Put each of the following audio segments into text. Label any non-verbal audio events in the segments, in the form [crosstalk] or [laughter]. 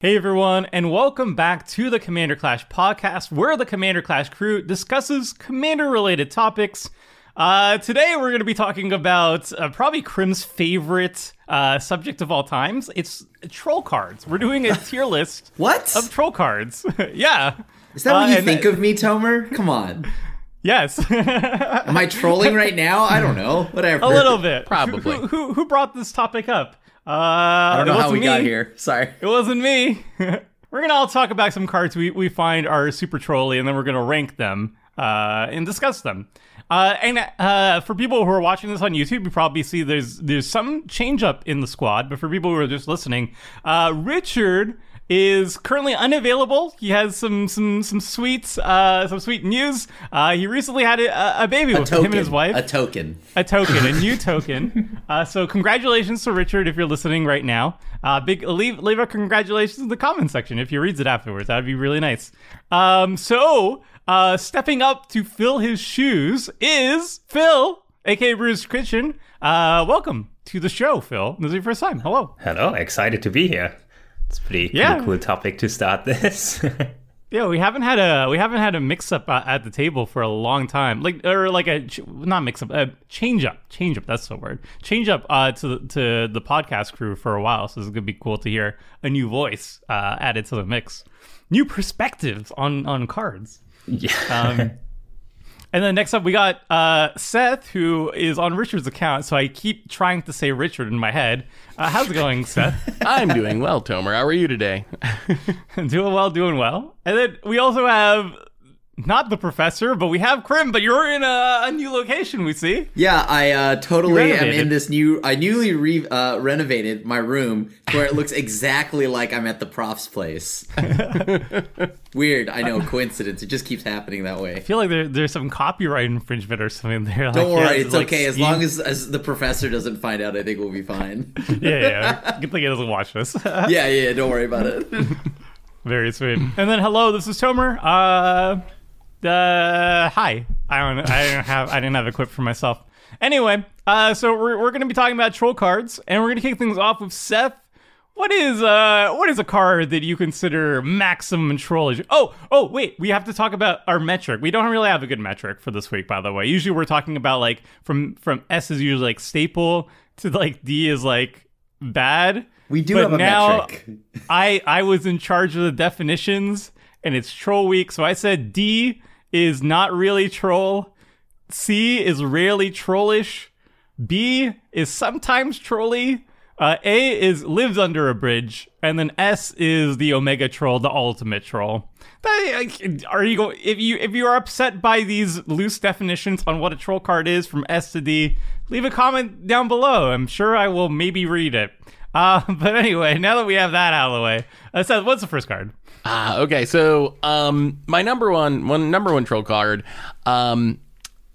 Hey everyone, and welcome back to the Commander Clash podcast, where the Commander Clash crew discusses commander related topics. Uh, today we're going to be talking about uh, probably Krim's favorite uh, subject of all times. It's troll cards. We're doing a tier [laughs] list What? of troll cards. [laughs] yeah. Is that what Uh, you think th- of me, Tomer? Come on. Yes. Am I trolling right now? I don't know. [laughs] Whatever. a little bit. Probably. Who, who, who brought this topic up? Uh, I don't know how we got here. Sorry. It wasn't me. [laughs] we're gonna all talk about some cards we, we find are super trolly, and then we're gonna rank them uh, and discuss them. Uh, and uh, for people who are watching this on YouTube, you probably see there's there's some change up in the squad. But for people who are just listening, uh, Richard is currently unavailable. He has some some some sweet uh, some sweet news. Uh, he recently had a, a baby A with token. him and his wife A token. a token, a new token. [laughs] Uh, so congratulations to Richard if you're listening right now. Uh, big leave leave a congratulations in the comment section if he reads it afterwards. That'd be really nice. Um, so uh, stepping up to fill his shoes is Phil, aka Bruce Christian. Uh, welcome to the show, Phil. This is your first time. Hello. Hello, excited to be here. It's a pretty, Yeah. pretty cool topic to start this. [laughs] Yeah, we haven't had a we haven't had a mix up uh, at the table for a long time. Like or like a not mix up, a change up, change up. That's the word. Change up uh, to the, to the podcast crew for a while. So it's gonna be cool to hear a new voice uh, added to the mix, new perspectives on on cards. yeah. Um, [laughs] and then next up, we got uh, Seth, who is on Richard's account. So I keep trying to say Richard in my head. Uh, how's it going, Seth? [laughs] I'm doing well, Tomer. How are you today? [laughs] [laughs] doing well, doing well. And then we also have not the professor, but we have Krim. But you're in a, a new location. We see. Yeah, I uh, totally am in this new. I newly re- uh, renovated my room to where it looks [laughs] exactly like I'm at the prof's place. [laughs] Weird. I know. Coincidence. It just keeps happening that way. I feel like there, there's some copyright infringement or something there. Don't Like, worry. yeah, it's like okay. As long as, as the professor doesn't find out, I think we'll be fine. [laughs] yeah, yeah. Good thing he doesn't watch this. yeah, yeah. yeah, Don't worry about it. Very sweet. And then hello, this is Tomer. Uh, uh, hi. I don't. I didn't have. I didn't have a quip for myself. Anyway, uh, so we're we're gonna be talking about troll cards, and we're gonna kick things off with Seth. What is uh what is a card that you consider maximum trollage? Oh oh wait, we have to talk about our metric. We don't really have a good metric for this week, by the way. Usually we're talking about like from from S is usually like staple to like D is like bad. We do But have a now- metric. I I was in charge of the definitions, and it's troll week, so I said D is not really troll, C is rarely trollish, B is sometimes trolly, uh, A is lives under a bridge, and then S is the omega troll, the ultimate troll. Are you if you if you are upset by these loose definitions on what a troll card is from S to D, leave a comment down below. I'm sure I will maybe read it. Uh, [laughs] but anyway, now that we have that out of the way, uh, Seth, what's the first card? Ah, okay. So, um, my number one, one number one troll card, um,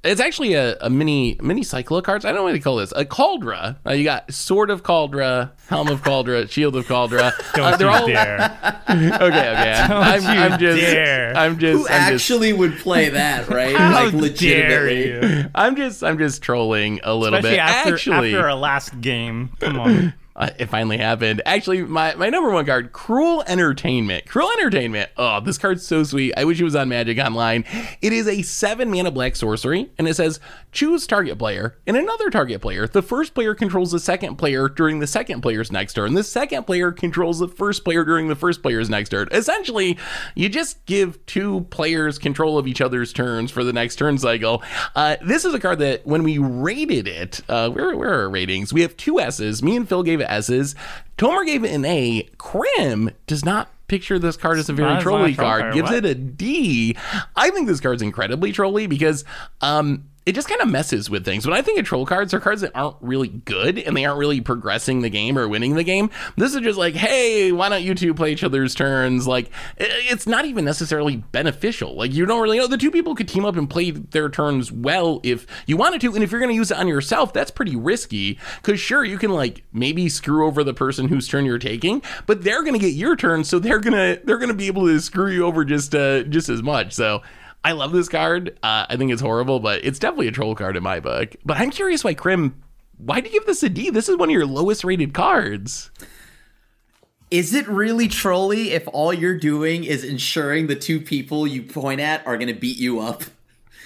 it's actually a, a mini mini cycle of cards. I don't know what to call this. A Caldra. Uh, you got Sword of Caldra, Helm of Caldra, Shield of Caldra. [laughs] Don't Uh, they're you all dare! [laughs] okay. Okay. I'm, you I'm just. dare. I'm just. Who I'm just. actually would play that, right? How like dare legitimately. you? I'm just. I'm just trolling a little Especially bit. after actually, after our last game. Come on. Uh, it finally happened. Actually, my, my number one card, Cruel Entertainment. Cruel Entertainment. Oh, this card's so sweet. I wish it was on Magic Online. It is a seven mana black sorcery, and it says choose target player and another target player. The first player controls the second player during the second player's next turn. The second player controls the first player during the first player's next turn. Essentially, you just give two players control of each other's turns for the next turn cycle. Uh, this is a card that when we rated it, uh, where, where are our ratings? We have two S's. Me and Phil gave S's. Tomer gave it an A. Krim does not picture this card as a very not- it's not a trolly card. card. Gives What? it a D. I think this card's incredibly trolly because um, it just kind of messes with things. When I think of troll cards, they're cards that aren't really good and they aren't really progressing the game or winning the game. This is just like, hey, why don't you two play each other's turns? Like, it's not even necessarily beneficial. Like, you don't really know. The two people could team up and play their turns well if you wanted to. And if you're going to use it on yourself, that's pretty risky. Because, sure, you can, like, maybe screw over the person whose turn you're taking, but they're going to get your turn. So they're going to, they're going to be able to screw you over just, uh, just as much. So, I love this card. Uh, I think it's horrible, but it's definitely a troll card in my book. But I'm curious why Krim, why do you give this a D? This is one of your lowest rated cards. Is it really trolly if all you're doing is ensuring the two people you point at are going to beat you up?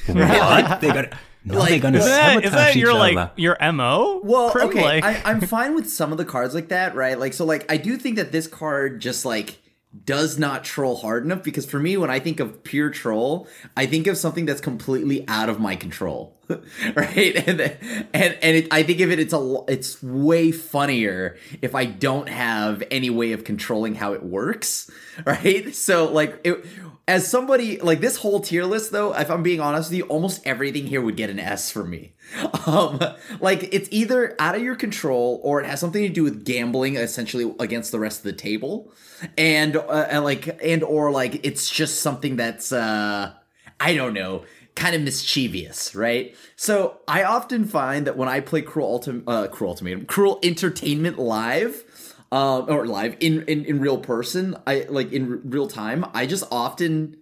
What? They're gonna, no, Like, they're gonna Is that, is that your other. like your mo? Well, Prim, okay, like- I, I'm fine with some of the cards like that, right? Like, so, like, I do think that this card just like does not troll hard enough because for me, when I think of pure troll, I think of something that's completely out of my control, [laughs] right? And and and it, I think of it, it's a it's way funnier if I don't have any way of controlling how it works, [laughs] right? So, like, it, as somebody like this whole tier list, though, if I'm being honest with you, almost everything here would get an S for me. [laughs] Um, like it's either out of your control or it has something to do with gambling, essentially against the rest of the table, and, uh, and like and or like it's just something that's uh, I don't know, kind of mischievous, right? So I often find that when I play Cruel Ultim- uh, Cruel Ultimatum, Cruel Entertainment live um, or live in, in in real person i like in r- real time i just often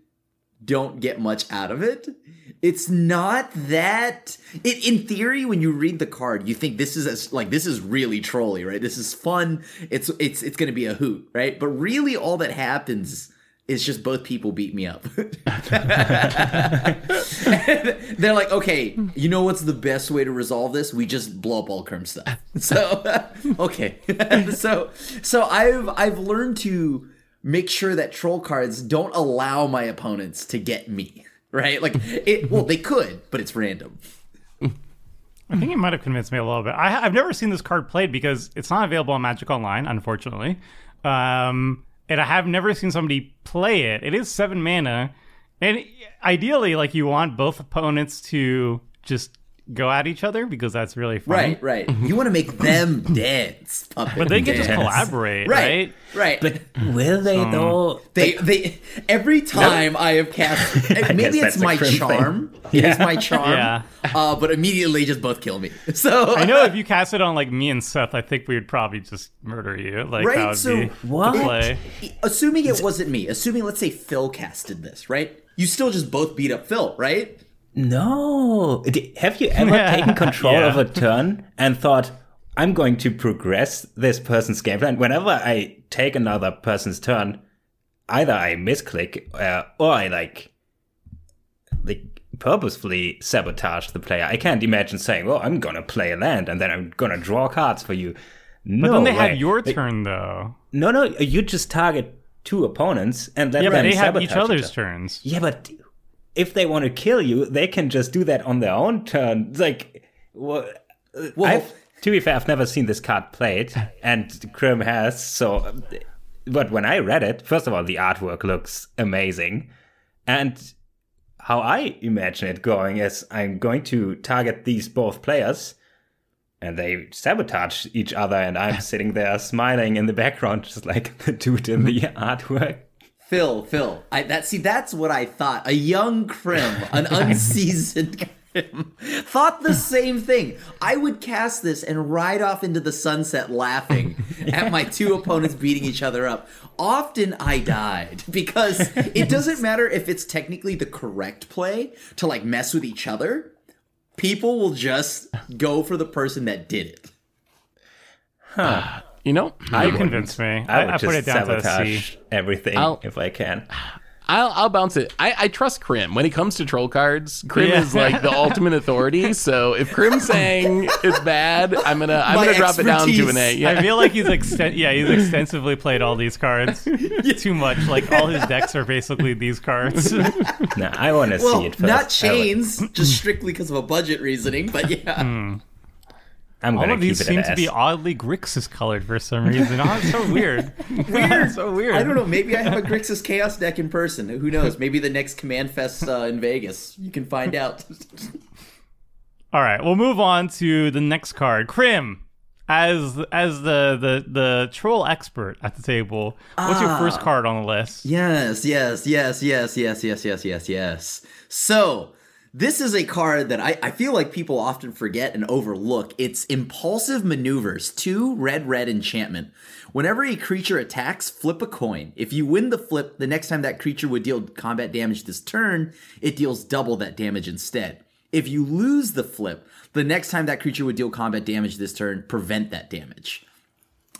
don't get much out of it. It's not that it in theory when you read the card you think this is as like this is really trolly right? This is fun. It's it's it's gonna be a hoot right? But really all that happens is just both people beat me up. [laughs] [laughs] They're like okay you know what's the best way to resolve this? We just blow up all Krim stuff. [laughs] So okay. So so i've i've learned to make sure that troll cards don't allow my opponents to get me right? Like it well they could but it's random. I think it might have convinced me a little bit. I, I've never seen this card played because it's not available on Magic Online, unfortunately. Um, and I have never seen somebody play it. It is seven mana, and ideally, like you want both opponents to just go at each other because that's really fun. right right [laughs] you want to make them dance puppet But they can just collaborate, right right? right But will they though? They they every time I have cast [laughs] maybe guess it's that's a my Krim thing. charm. [laughs] It is my charm. Yeah. Uh, but immediately just both kill me. So I know if you cast it on like me and Seth, I think we would probably just murder you. Like Right, that would so be what? the play. assuming it wasn't me, assuming let's say Phil casted this, right? You still just both beat up Phil, right? No. Have you ever [laughs] taken control Yeah. of a turn and thought, I'm going to progress this person's game plan? whenever I take another person's turn, either I misclick uh, or I like, like purposefully sabotage the player. I can't imagine saying, "Well, I'm gonna play a land and then I'm gonna draw cards for you." No But then they way. have your Like, turn though. No, no, you just target two opponents and let Yeah, them but they have each other's other. turns. Yeah, but if they want to kill you, they can just do that on their own turn. Like, well, Well- I've, to be fair, I've never seen this card played, and Krim has. So, but when I read it, first of all, the artwork looks amazing, and how I imagine it going is I'm going to target these both players. And they sabotage each other, and I'm [laughs] sitting there smiling in the background, just like [laughs] the dude in the artwork. Phil, Phil. I that see that's what I thought. A young Krim, an [laughs] unseasoned Krim, thought the same thing. I would cast this and ride off into the sunset laughing [laughs] at my two opponents beating each other up. Often I died because it [laughs] doesn't matter if it's technically the correct play to like mess with each other. People will just go for the person that did it. Ah, You know, I, You convinced me. I I, would I, just put it down to a sabotage C. everything I'll- if I can. I'll, I'll bounce it. I, I trust Krim when it comes to troll cards. Krim Yeah. is like the [laughs] ultimate authority. So if Krim's saying it's bad, I'm gonna I'm My gonna drop it down to an A. Yeah. I feel like he's exten- yeah, he's extensively played all these cards. [laughs] Too much. Like all his decks are basically these cards. [laughs] No, I want to Well, see it first. not I would- chains, just strictly because of a budget reasoning, but yeah. Hmm. I'm all of these seem to be oddly Grixis colored for some reason. Oh, it's so [laughs] weird. weird. so weird. I don't know. Maybe I have a Grixis Chaos deck in person. Who knows? Maybe the next Command Fest uh, in Vegas. You can find out. [laughs] All right, we'll move on to the next card. Krim, as as the the the troll expert at the table, what's your first card on the list? yes, yes, yes, yes, yes, yes, yes, yes, yes. So, this is a card that I, I feel like people often forget and overlook. It's Impulsive Maneuvers, two red, red enchantment. Whenever a creature attacks, flip a coin. If you win the flip, the next time that creature would deal combat damage this turn, it deals double that damage instead. If you lose the flip, the next time that creature would deal combat damage this turn, prevent that damage.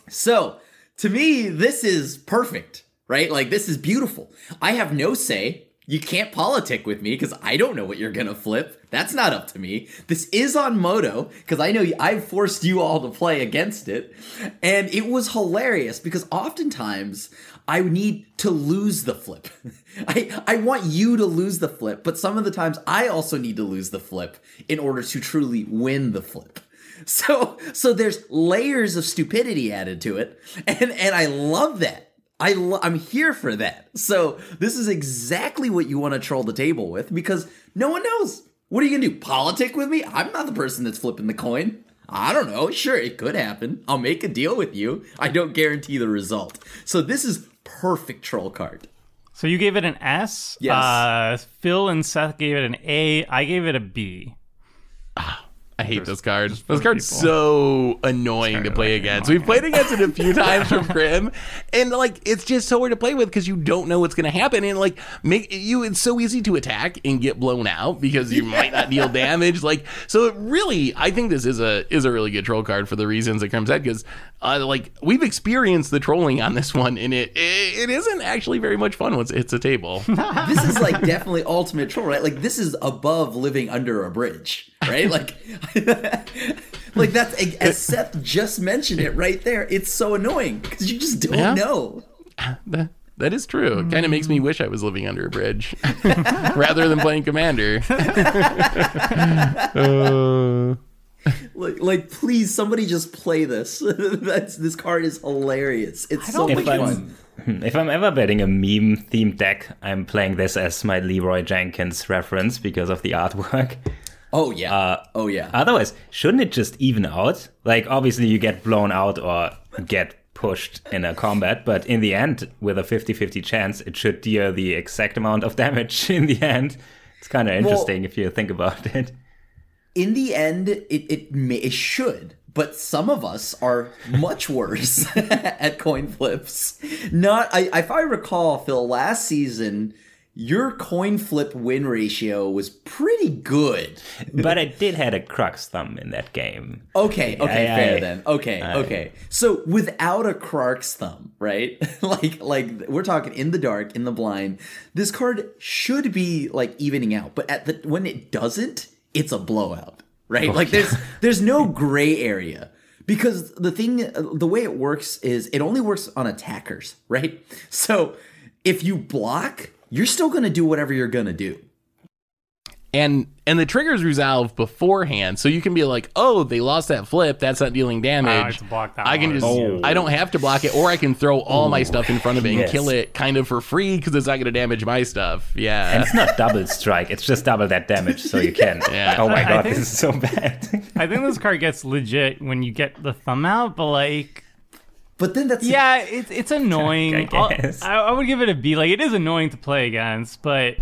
So, to me, this is perfect, right? Like, this is beautiful. I have no say. You can't politic with me because I don't know what you're gonna flip. That's not up to me. This is on Moto because I know I've forced you all to play against it, and it was hilarious because oftentimes I need to lose the flip. [laughs] I I want you to lose the flip, but some of the times I also need to lose the flip in order to truly win the flip. [laughs] So so there's layers of stupidity added to it, [laughs] and and I love that. I lo- I'm here for that. So this is exactly what you want to troll the table with because no one knows. What are you gonna do? Politic with me? I'm not the person that's flipping the coin. I don't know. Sure, it could happen. I'll make a deal with you. I don't guarantee the result. So this is perfect troll card. So you gave it an S. Yes. Uh, Phil and Seth gave it an A. I gave it a B. I hate this card. This card's people. so annoying to play against. We've played against it a few [laughs] times from Krim, and like it's just so hard to play with because you don't know what's going to happen, and like make you. It's so easy to attack and get blown out because you might not deal [laughs] damage. Like so, it really, I think this is a is a really good troll card for the reasons that Krim said because uh, like we've experienced the trolling on this one, and it it, it isn't actually very much fun once it's a table. [laughs] This is like definitely ultimate troll, right? Like this is above living under a bridge, right? Like, [laughs] like that's as Seth just mentioned it right there. It's so annoying because you just don't Yeah. know. [laughs] That, that is true. It kind of makes me mm. wish I was living under a bridge [laughs] rather than playing Commander. Uh. Like, like please, somebody just play this. That's this card is hilarious. It's so don't much I'm, fun. Hmm, if I'm ever betting a meme themed deck, I'm playing this as my Leeroy Jenkins reference because of the artwork. Oh yeah. Uh, oh yeah. Otherwise, shouldn't it just even out? Like, obviously, you get blown out or get pushed in a combat, but in the end, with a 50 50 chance, it should deal the exact amount of [laughs] damage in the end. It's kind of interesting if you think about it. in the end, it it may, it should, but some of us are much [laughs] worse [laughs] at coin flips. Not, I, if I recall, Phil, last season your coin flip win ratio was pretty good. But I did had a Krark's thumb in that game. Okay, okay, I- fair I- then. Okay, okay. So without a Krark's thumb, right? [laughs] like like we're talking in the dark, in the blind. This card should be like evening out, but at the when it doesn't, it's a blowout, right? like there's [laughs] there's no gray area. Because the thing the way it works is it only works on attackers, right? So if you block, you're still going to do whatever you're going to do. and and the triggers resolve beforehand, so you can be like, "Oh, they lost that flip. That's not dealing ah, damage. have to block that I can just, Oh. I don't have to block it, or I can throw all my stuff in front of it and kill it kind of for free because it's not going to damage my stuff. Yeah, and it's not double strike, it's just double that damage, so you can. [laughs] Yeah. Oh my god, think- this is so bad. I think this card gets legit when you get the thumb out, but like, But then that's yeah, it's it's [laughs] annoying. I guess. I, I would give it a B. Like, it is annoying to play against, but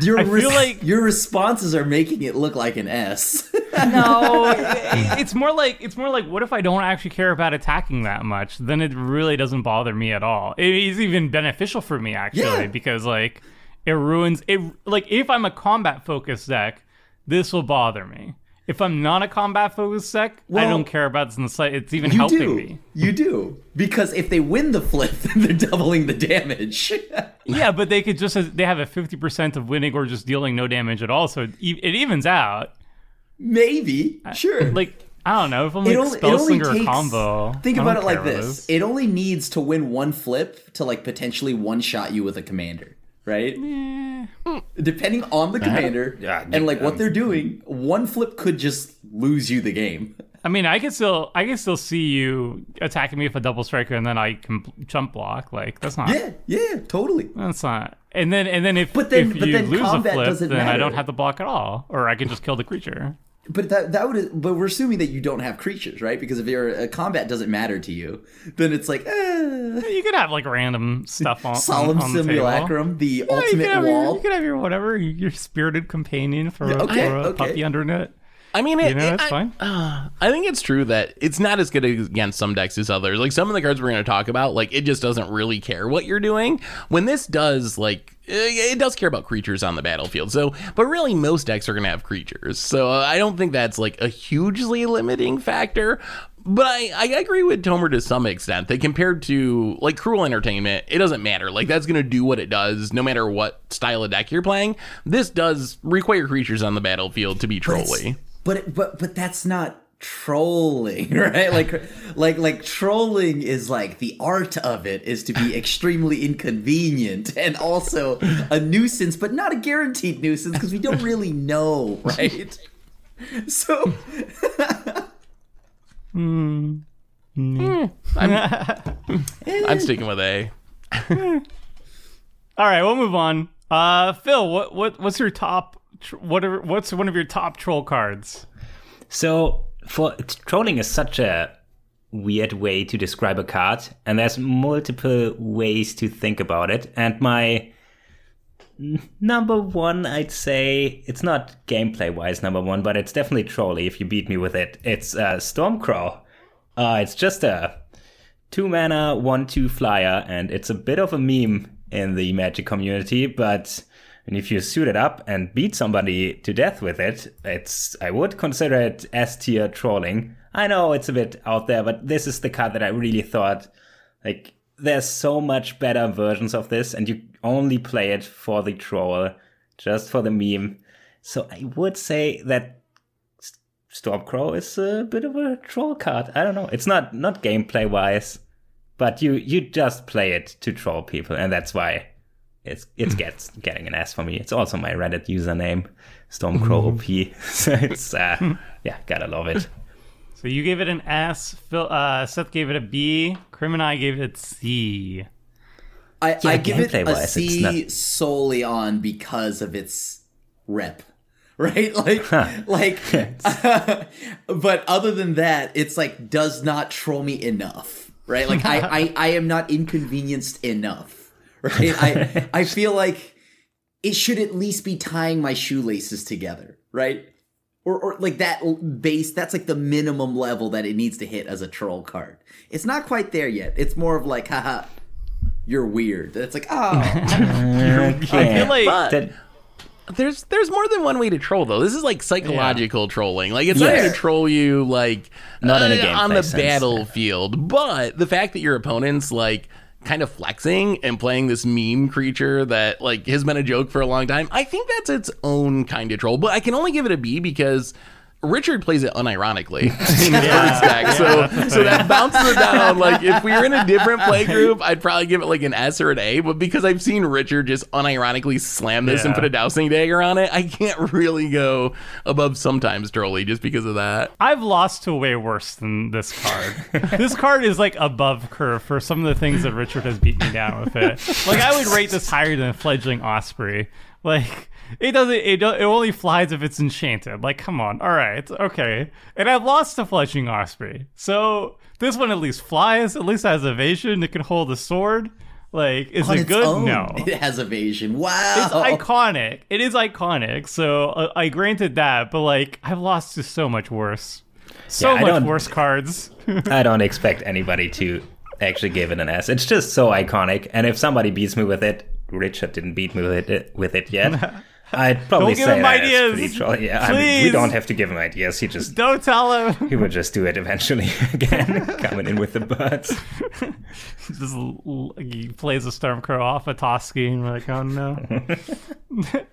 your I feel res- like- your responses are making it look like an S. [laughs] no, it- it's more like it's more like what if I don't actually care about attacking that much? Then it really doesn't bother me at all. It is even beneficial for me actually Yeah. because like it ruins it. Like if I'm a combat focused deck, this will bother me. If I'm not a combat focused deck, I don't care about this in the slight. It's even helping do. me. You do. Because if they win the flip, [laughs] then they're doubling the damage. [laughs] Yeah, but they could just they have a fifty percent of winning or just dealing no damage at all, so it, it evens out. Maybe. Sure. Like I don't know if I'm it like it spell only slinger takes, combo. Think about it like about this. It only needs to win one flip to like potentially one shot you with a commander, right? Depending on the commander Yeah, and like what they're doing, one flip could just lose you the game. I mean, I can still I can still see you attacking me with a double striker, and then I can jump block. Like that's not Yeah, yeah, totally. that's not. And then and then if But then- if but you then lose a combat flip, doesn't then I don't have to block at all, or I can just kill the creature. But that that would but we're assuming that you don't have creatures, right? Because if your uh, combat doesn't matter to you, then it's like eh. You could have like random stuff on solemn on, on the simulacrum, the Yeah, you ultimate could have your- wall. you could have your whatever, your spirited companion for, a- okay, for a okay. puppy undernet. I mean, it, You know, it- that's I, fine. I think it's true that it's not as good against some decks as others. Like some of the cards we're going to talk about, like it just doesn't really care what you're doing. When this does, like eh, it does care about creatures on the battlefield. So, but really, most decks are going to have creatures. So uh, I don't think that's like a hugely limiting factor. But I, I agree with Tomer to some extent that compared to like cruel entertainment, it doesn't matter. Like that's gonna do what it does no matter what style of deck you're playing. This does require creatures on the battlefield to be But it's- trolly. But it- but but that's not trolling, [laughs] right? Like like like trolling is like the art of it is to be [laughs] extremely inconvenient and also a nuisance, but not a guaranteed nuisance because we don't really know, [laughs] right? So mm I'm sticking with A. All right, we'll move on. Uh, Phil, what what what's your top? What are, what's one of your top troll cards? So for trolling is such a weird way to describe a card, and there's multiple ways to think about it. And my number one, I'd say it's not gameplay wise number one, but it's definitely trolly. If you beat me with it, it's uh, Stormcrow. Uh, it's just a two mana, one two flyer, and it's a bit of a meme in the Magic community. But and if you suit it up and beat somebody to death with it, it's I would consider it S tier trolling. I know it's a bit out there, but this is the card that I really thought like there's so much better versions of this, and you only play it for the troll, just for the meme. So I would say that Stormcrow is a bit of a troll card. I don't know. It's not not gameplay wise, but you you just play it to troll people, and that's why it's it gets getting an S for me. It's also my Reddit username, Stormcrow OP. [laughs] so it's uh, yeah, gotta love it. [laughs] So you gave it an S. Phil, uh, Seth gave it a B. Krim and I gave it C. I, Yeah, I give it a gameplay-wise, C not- solely on because of its rep, [laughs] right? Like, like, but other than that, it's like does not troll me enough, right? Like, I, I, I am not inconvenienced enough, right? I, [laughs] I feel like it should at least be tying my shoelaces together, right? Or, or like that base, that's like the minimum level that it needs to hit as a troll card. It's not quite there yet. It's more of like, haha, you're weird. It's like, oh, [laughs] I feel like But- that, There's there's more than one way to troll though. This is like psychological trolling. Like it's not Yeah. going to troll you like Not in a uh, on the sense. battlefield, but the fact that your opponent's like kind of flexing and playing this meme creature that like has been a joke for a long time, I think that's its own kind of troll. But I can only give it a B because Richard plays it unironically [laughs] in his first deck, so so that bounces it down. [laughs] Like if we were in a different play group, I'd probably give it like an S or an A. But because I've seen Richard just unironically slam this and put a dowsing dagger on it, I can't really go above sometimes trolly just because of that. I've lost to way worse than this card. [laughs] this card is like above curve for some of the things that Richard has beat me down with it. Like I would rate this higher than a fledgling Osprey. Like it doesn't. It, it only flies if it's enchanted. Like come on. All right. Okay. And I've lost to fledgling Osprey. So this one at least flies. At least has evasion. It can hold a sword. Like is on it good? own, No. [laughs] it has evasion. Wow, It's iconic. It is iconic. So uh, I granted that, but like I've lost to so much worse. So Yeah, much worse cards. [laughs] I don't expect anybody to actually give it an S. It's just so iconic, and if somebody beats me with it, Richard didn't beat me with it with it yet. [laughs] I'd probably say him that ideas. it's pretty troll. Yeah, I mean, we don't have to give him ideas. He just Don't tell him. he would just do it eventually [laughs] again, coming in with the birds. [laughs] Just he plays a Stormcrow off a Toski, and we're like, oh no. [laughs]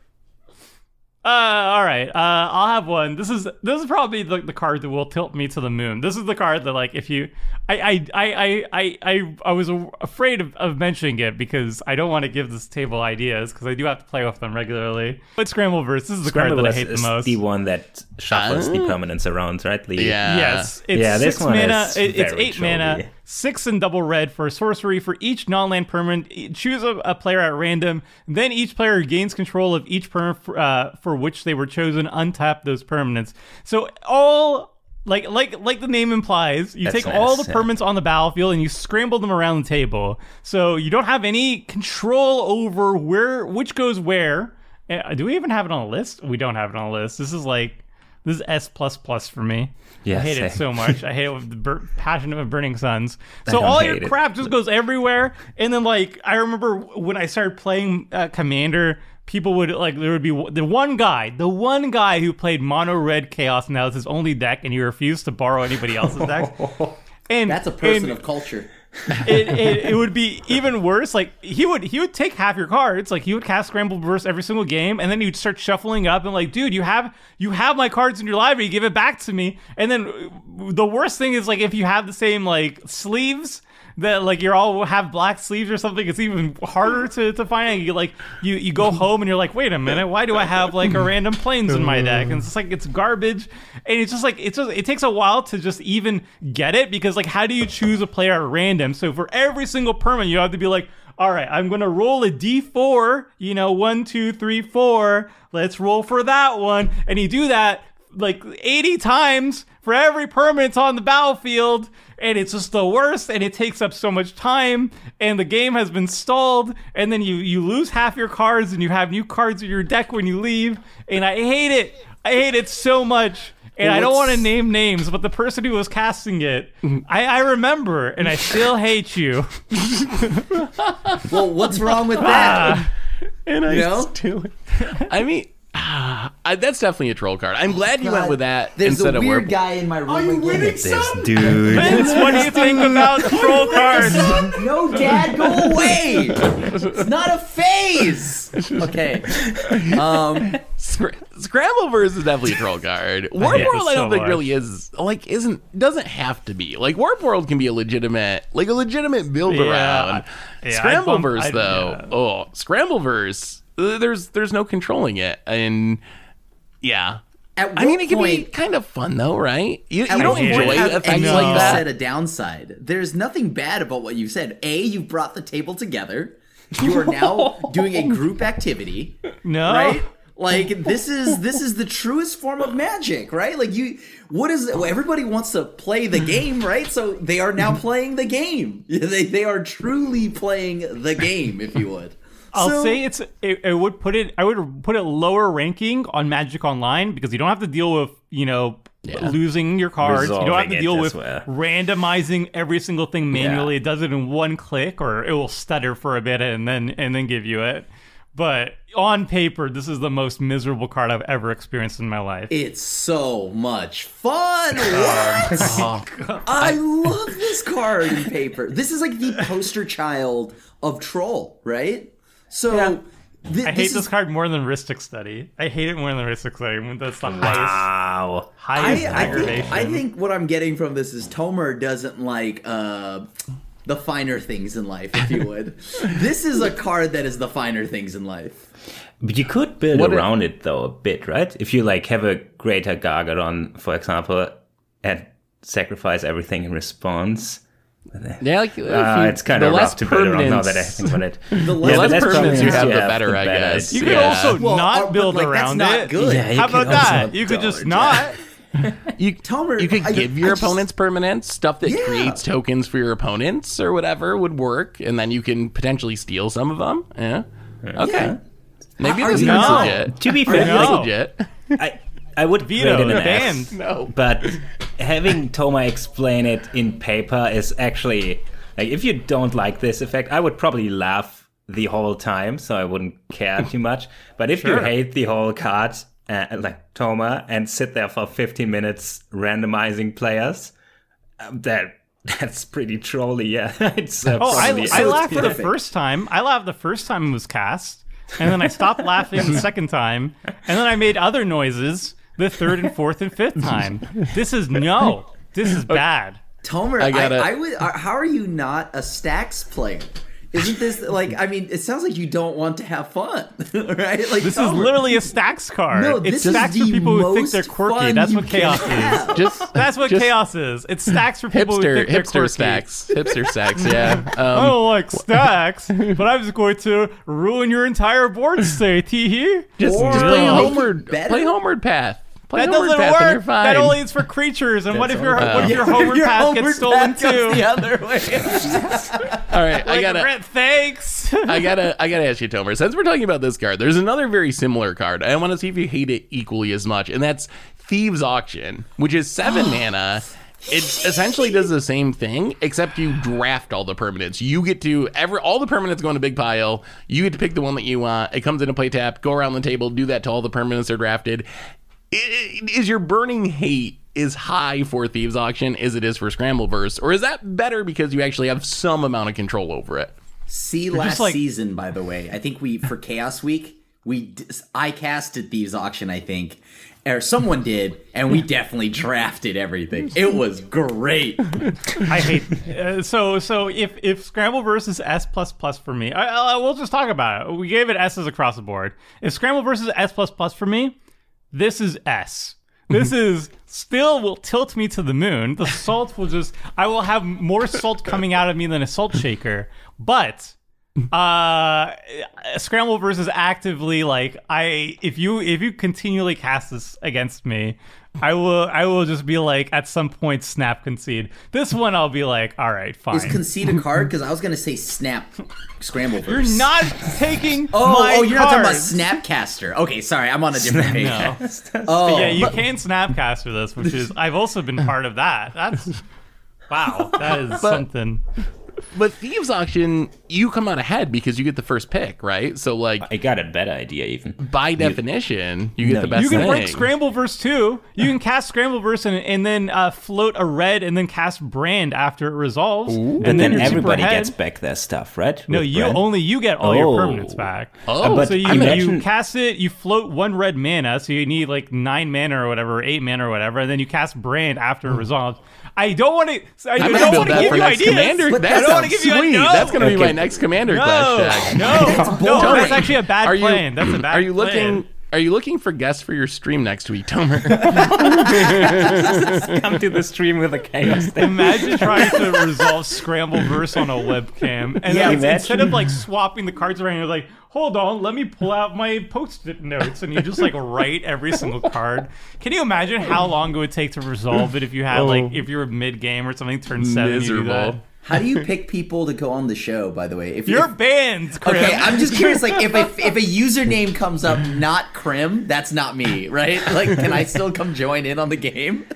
Uh, all right. Uh, I'll have one. This is this is probably the, the card that will tilt me to the moon. This is the card that, like, if you, I, I, I, I, I, I, I was a- afraid of, of mentioning it because I don't want to give this table ideas because I do have to play with them regularly. But Scrambleverse, this is the card that I hate the is most. the one that shuffles the Ah. permanents around, right? The, Yeah. Yes, it's Yeah, this six one mana. is it- it's very eight mana, trolly. Six and double red for a sorcery for each non-land permanent. E- Choose a, a player at random. Then each player gains control of each permanent for, uh, for which they were chosen. Untap those permanents. So all. Like, like, like the name implies, you That's take all nice, the yeah. permanents on the battlefield and you scramble them around the table. So you don't have any control over where, which goes where. Uh, do we even have it on a list? We don't have it on a list. This is like, this is S plus plus for me. Yeah, I hate it so much. I hate it with the bur- passion of Burning Suns. So all hate your it. crap just goes everywhere. And then like I remember when I started playing uh, Commander people would like there would be the one guy, the one guy who played mono red chaos, and that was his only deck, and he refused to borrow anybody else's deck. [laughs] And That's a person and of culture. [laughs] it, it, it would be even worse. Like he would he would take half your cards. Like he would cast Scrambleverse every single game, and then he'd start shuffling up and like, dude, you have you have my cards in your library. Give it back to me. And then uh, the worst thing is like if you have the same like sleeves that like you're all have black sleeves or something, it's even harder to, to find. You like you you go [laughs] home and you're like, wait a minute, why do I have like a random planes in my deck? And it's just like it's garbage, and it's just like it's just it takes a while to just even get it because like how do you choose a player at random? So for every single permanent, you have to be like. All right, I'm gonna roll a d4. You know, one, two, three, four. Let's roll for that one, and you do that like 80 times for every permanent on the battlefield and it's just the worst and it takes up so much time and the game has been stalled and then you you lose half your cards and you have new cards in your deck when you leave and I hate it. I hate it so much. And Well, I don't want to name names, but the person who was casting it, I, I remember, and I still hate you. [laughs] Well, what's wrong with Ah. that? and I You know? still. [laughs] I mean, ah, [sighs] I, that's definitely a troll card. I'm glad you went with that There's instead a of weird Warp. guy in my room. Are you again. winning, This dude. Vince, what do you think about troll cards? No, Dad, go away. It's not a phase. Okay. Um, Scr- Scrambleverse is definitely a troll card. [laughs] Warp hate World, this I don't so think much. really is like isn't doesn't have to be like Warp World can be a legitimate like a legitimate build Yeah. around. Yeah, I'd bump- Scrambleverse I'd- though, yeah. oh Scrambleverse, there's there's no controlling it, and yeah. at I mean, it can be kind of fun though, right? You, you don't enjoy things it. have I like of you know. that. said a downside? There's nothing bad about what you said. A, you've brought the table together. You are now [laughs] doing a group activity, No. right? Like this is this is the truest form of magic, right? Like you, what is well, everybody wants to play the game, right? So they are now playing the game. [laughs] They they are truly playing the game, if you would. I'll So- say it's it, it would put it I would put it lower ranking on Magic Online because you don't have to deal with you know Yeah. losing your cards. you don't have to deal with well. randomizing every single thing manually. It does it in one click, or it will stutter for a bit and then and then give you it. But on paper, this is the most miserable card I've ever experienced in my life. It's so much fun. What? [laughs] Oh, I love this card in paper. This is like the poster child of troll, right? So Yeah. thi- I hate is- this card more than Rhystic Study. I hate it more than Rhystic Study. That's the highest, Wow. highest I, I, aggravation. think, I think what I'm getting from this is Tomer doesn't like uh, the finer things in life, if you would. [laughs] this is a card that is the finer things in life. But you could build What it- around it though a bit, right? If you like have a greater Gargadon, for example, and sacrifice everything in response. Yeah, like, if Uh, you- it's kind the of less rough to build around now that I think about it. [laughs] The The less, less less permanents you have, the better, the I better. guess. you could Yeah. also Well, uh, not build like, that's around not it. good. Yeah, you How about that? You could just [laughs] don't. not. You, Tomer, you could I- give your I just- opponent's permanents stuff that Yeah. creates tokens for your opponents or whatever would work, and then you can potentially steal some of them. Yeah. Okay. Yeah. Maybe Are this you- is No. legit. To be fair, No. It's like, legit. I, I would Veto, rate it you're an banned. F, No. but having Tomer explain it in paper is actually like if you don't like this effect, I would probably laugh the whole time, so I wouldn't care too much. But if you hate the whole card, uh, like Tomer, and sit there for 15 minutes randomizing players, um, that [laughs] that's pretty trolly. Yeah, [laughs] it's uh, Oh, I, probably- I it's laughed the first time. I laughed the first time it was cast, and then I stopped laughing the second time, and then I made other noises the third and fourth and fifth [laughs] time. This is no. This is bad. Tomer, I I, gotta- I, would. Uh, how are you not a stacks player? Isn't this like? I mean, it sounds like you don't want to have fun, [laughs] right? Like This is literally a stacks card. no. it's This is stacks the for people who think most they're quirky. fun That's what chaos can is. Just [laughs] That's what just chaos is. It's stacks for people who hipster think they're hipster quirky. stacks. Hipster stacks, yeah. I Um, don't like stacks, but I'm just going to ruin your entire board state. Hee hee. just just play homeward play homeward path. Play That doesn't path work. That only is for creatures. And what if your all what if about- your homeward [laughs] Your path homeward gets stolen path goes too? the other way. [laughs] All right, I gotta Brett, thanks. [laughs] I gotta I gotta ask you, Tomer. Since we're talking about this card, there's another very similar card. I want to see if you hate it equally as much, and that's Thieves Auction, which is seven [gasps] mana. it essentially does the same thing, except you draft all the permanents. You get to every all the permanents go in a big pile. You get to pick the one that you want. It comes in a play tap. Go around the table, do that to all the permanents that are drafted. I- I- Is your burning hate as high for Thieves Auction as it is for Scrambleverse, or is that better because you actually have some amount of control over it? See last like- season, by the way. I think we for Chaos Week we I casted Thieves Auction. I think, or someone did, and we definitely drafted everything. It was great. [laughs] I hate uh, so so if if Scramble versus S plus plus for me, I, I we'll just talk about it. We gave it S's across the board. If Scramble versus S plus plus for me, this is S. This mm-hmm. is still will tilt me to the moon. The salt will just I will have more salt coming out of me than a salt shaker. But uh scramble versus actively like i if you if you continually cast this against me i will i will just be like at some point snap concede this one i'll be like all right fine Is concede a card? Because I was gonna say snap scramble. Versus You're not taking [laughs] Oh, my oh, you're not talking about. Snapcaster. Okay, sorry, I'm on a different [laughs] page. no [laughs] Oh, yeah you can snapcaster this which is i've also been part of that that's wow that is something But Thieves Auction, you come out ahead because you get the first pick, right? So, like I got a better idea even. by definition, you get No, the best You can thing. break Scrambleverse too. You can cast Scrambleverse and, and then uh, float a red and then cast Brand after it resolves. and But then you're everybody gets back their stuff, right? No, With you Brand? only you get all your Oh. permanents back. Oh, but so you, imagine- you cast it, you float one red mana, so you need like nine mana or whatever, or eight mana or whatever, and then you cast Brand after it resolves. I don't want to. I I'm don't want to give you next ideas. commander. But That I don't wanna sounds give you a- sweet. no. That's gonna be my next commander No, clash deck. no, [laughs] no, that's actually a bad Are you plan. That's a bad. Are you plan. Looking? Are you looking for guests for your stream next week, Tomer? [laughs] come to the stream with a chaos deck. Imagine trying to resolve Scrambleverse on a webcam, and Yeah, then instead of like swapping the cards around, you're like, "Hold on, let me pull out my post-it notes," and you just like write every single card. Can you imagine how long it would take to resolve it if you had like oh. if you were mid game or something, turn seven, you do that? Miserable. How do you pick people to go on the show? By the way, if You're if- banned, Krim. Okay, I'm just curious. Like, if a, if a username comes up not Krim, that's not me, right? [laughs] Like, can I still come join in on the game? [laughs]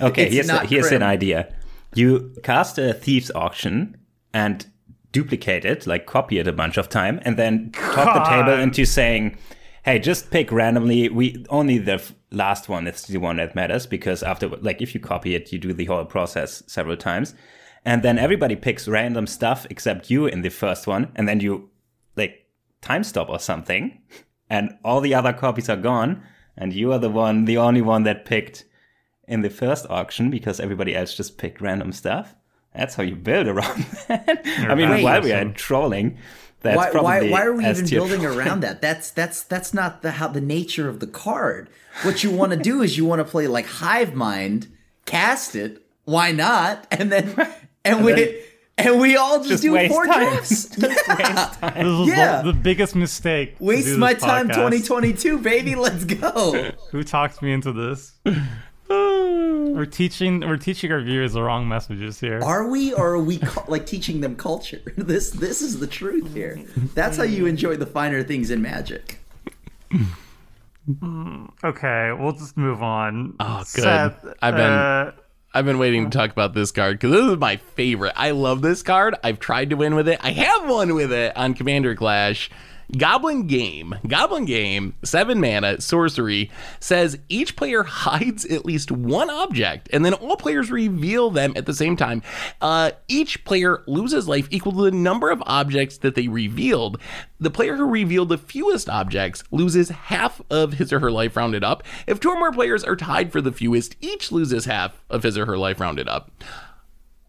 Okay, It's here's, a, here's Krim. an idea. You cast a thieves auction and duplicate it, like copy it a bunch of time, and then talk the table into saying, "Hey, just pick randomly. We only the f- last one is the one that matters because after, like, if you copy it, you do the whole process several times, and then everybody picks random stuff except you in the first one, and then you like time stop or something, [laughs] and all the other copies are gone, and you are the one, the only one that picked." in the first auction because everybody else just picked random stuff. That's how you build around [laughs] that. I mean, Wait. while we are trolling, that's Why, why, probably why are we S even [laughs] building troll. around that? That's that's that's not the how the nature of the card. What you want to do is you want to play like Hive Mind, cast it. Why not? And then and we then and we all just, Just do waste four time. drafts. [laughs] This is Yeah. the, the biggest mistake. Waste my this time, 2022, baby. Let's go. [laughs] Who talked me into this? we're teaching. We're teaching our viewers the wrong messages here. Are we, or are we cu- like teaching them culture? [laughs] This this is the truth here. That's how you enjoy the finer things in Magic. Okay, we'll just move on. Oh, good. Seth, I've been- uh, I've been waiting to uh-huh. talk about this card because this is my favorite. I love this card. I've tried to win with it. I have won with it on Commander Clash. Goblin Game. Goblin Game, seven mana, sorcery, says each player hides at least one object, and then all players reveal them at the same time. Uh, each player loses life equal to the number of objects that they revealed. The player who revealed the fewest objects loses half of his or her life rounded up. If two or more players are tied for the fewest, each loses half of his or her life rounded up.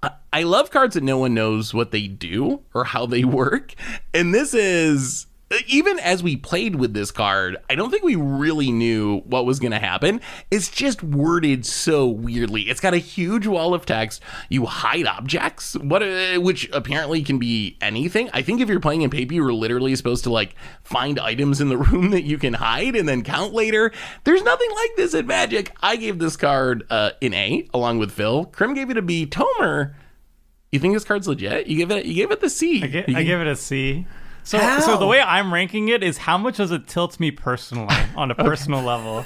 I- I love cards that no one knows what they do or how they [laughs] work. And this is even as we played with this card, I don't think we really knew what was going to happen. It's just worded so weirdly. It's got a huge wall of text. You hide objects, what uh, which apparently can be anything. I think if you're playing in paper, you're literally supposed to like find items in the [laughs] room that you can hide and then count later. There's nothing like this in Magic. I gave this card uh, an A along with Phil. Krim gave it a B. Tomer, you think this card's legit? You give it you gave it the C. I, You I gi- give it a C. So, How? so the way I'm ranking it is how much does it tilt me personally [laughs] on a personal level.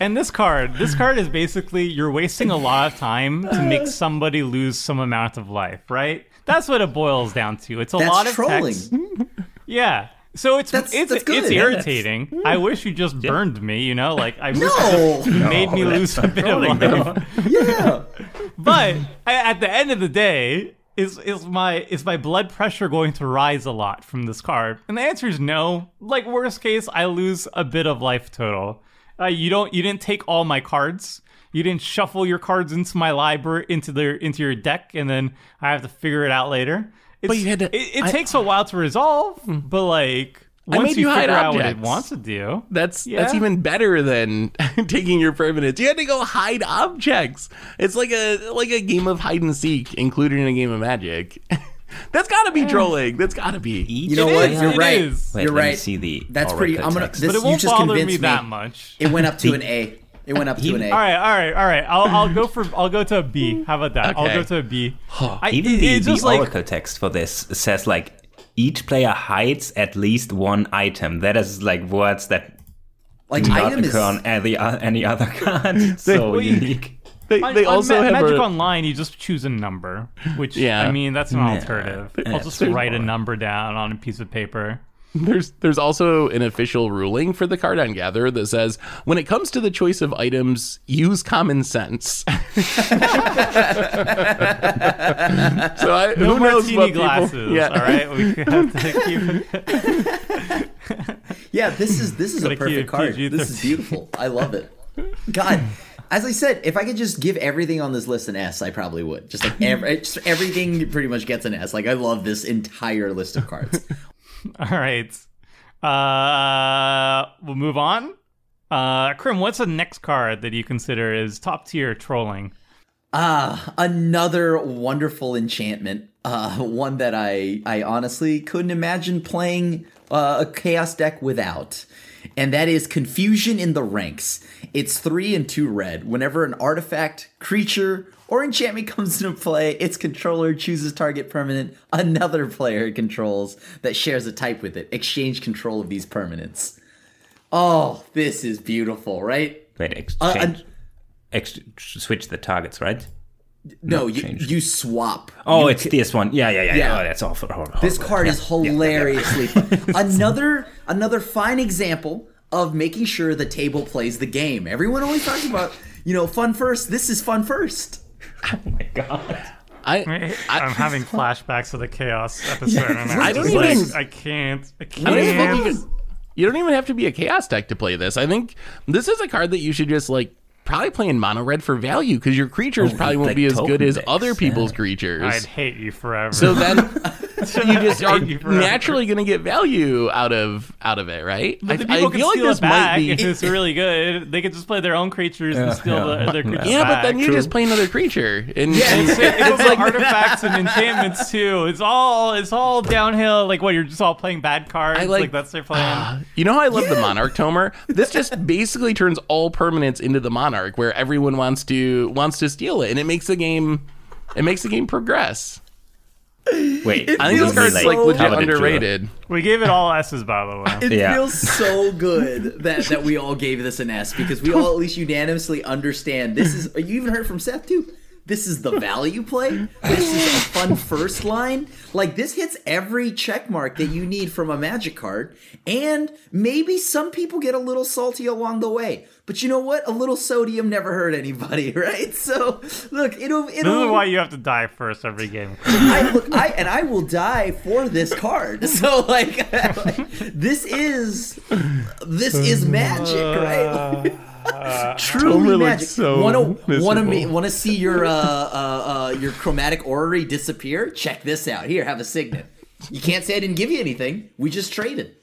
And this card, this card is basically you're wasting a lot of time to make [laughs] somebody lose some amount of life, right? That's what it boils down to. It's a That's lot of trolling. text. [laughs] Yeah. So it's That's- it's that's good. it's Yeah, irritating. I wish you just burned me, you know, like I wish No. just made me lose a not bit of life. though. Yeah. But I, at the end of the day, is is my is my blood pressure going to rise a lot from this card? And the answer is no. Like worst case, I lose a bit of life total. Uh, you don't you didn't take all my cards. You didn't shuffle your cards into my library into their into your deck, and then I have to figure it out later. It's, But you had to- It, it I- takes a while to resolve, but like I once made you you hide figure out what it wants to do, That's that's even better than [laughs] taking your permanents. You had to go hide objects. It's like a like a game of hide and seek, included in a game of Magic. [laughs] That's got to be trolling. That's got to be. You know It what? is, You're right. is. Wait, You're let me right. see the That's pretty. I'm gonna. text. This, but it won't just bother convinced me that much. It went up to an A. It went up to an A. All right, all right, all right. I'll I'll go for I'll go to a B. How about that? I'll go to a B. I, Even it- the, the just like Oracle text for this says like each player hides at least one item. That is like words that Like do not item is. occur on any, uh, any other [laughs] card. so Well, unique. They, they on also Ma- have Magic a, Online. You just choose a number, which Yeah. I mean that's an alternative. Yeah, I'll just there's write a number down on a piece of paper. [laughs] There's there's also an official ruling for the Cardon Gatherer that says when it comes to the choice of items, use common sense. [laughs] so I, No who knows martini what people- glasses. yeah. All right, we [laughs] have to keep. Yeah, this is this is a Gotta keep perfect card. PG-13. This is beautiful. I love it. God, as I said, if I could just give everything on this list an S, I probably would. Just like every, just everything pretty much gets an S. Like I love this entire list of cards. [laughs] All right, uh, we'll move on. Uh, Krim, what's the next card that you consider is top tier trolling? Ah, another wonderful enchantment. Uh, one that I I honestly couldn't imagine playing uh, a chaos deck without. And that is confusion in the ranks. It's three and two red. Whenever an artifact, creature, or enchantment comes into play, its controller chooses target permanent another player controls that shares a type with it. Exchange control of these permanents. Oh, this is beautiful, right? Wait, Uh, exchange. ex- switch the targets, right? No, you, you swap. Oh, You it's this one. Yeah, yeah, yeah. Yeah. Oh, that's awful. horrible. This card is hilariously [laughs] fun. another another fine example of making sure the table plays the game. Everyone always talks about, you know, fun first. This is fun first. [laughs] Oh my god. I, I'm having [laughs] flashbacks of the chaos episode. and I'm don't just even- like, I can't. I I don't even can't. you, don't even have to be a chaos deck to play this. I think this is a card that you should just like probably play in mono red for value because your creatures Oh, probably won't be as token good as other people's yeah. creatures. I'd hate you forever. So then [laughs] [laughs] you just [laughs] are hate you forever. naturally going to get value out of out of it, right? But I, the I people can feel like steal this it back might be. if it's really good. They could just play their own creatures and steal yeah. the other creatures yeah, but then you just play another creature, and, Yeah, and It's, it's like artifacts and [laughs] enchantments too. It's all it's all downhill. Like what you're just all playing bad cards. I like, like- that's their plan. Uh, you know how I love the Monarch Tomer? This just basically turns all permanents into the Monarch, where everyone wants to wants to steal it, and it makes the game it makes the game progress. Wait, I think feels this card's so like legit How did underrated. we gave it all S's by the way. [laughs] It Yeah. feels so good that, that we all gave this an S because we [laughs] all at least unanimously understand this is. You even heard from Seth too. This is the value play. This is a fun first line. Like this hits every check mark that you need from a magic card. And maybe some people get a little salty along the way. But you know what? A little sodium never hurt anybody, [laughs] right? So look, it'll This it'll is why you have to die first every game. I look, I and I will die for this card. [laughs] So like, like, [laughs] this is this is magic, right? Truly Tomer magic. so wanna wanna wanna see your uh, uh, uh, your chromatic orrery disappear? Check this out. Here, have a signet. You can't say I didn't give you anything. We just traded.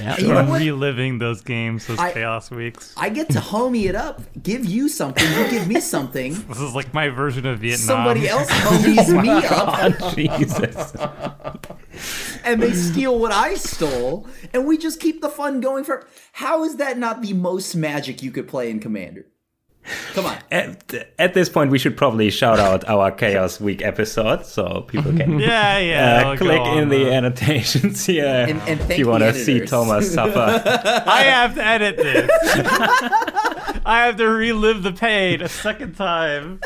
Yeah. You know I'm what? reliving those games, those I- chaos weeks. I get to homie it up, give you something, you give me [laughs] something. This is like my version of Vietnam. Somebody [laughs] else homies oh me up. [laughs] Jesus. and they steal what I stole, and we just keep the fun going for. How is that not the most magic you could play in Commander? Come on. At, at this point, we should probably shout out our Chaos Week episode so people can [laughs] Yeah, yeah. uh, click on in the that. annotations [laughs] here And- and if you want to see. Thomas [laughs] suffer. I have to edit this. I have to relive the pain a second time.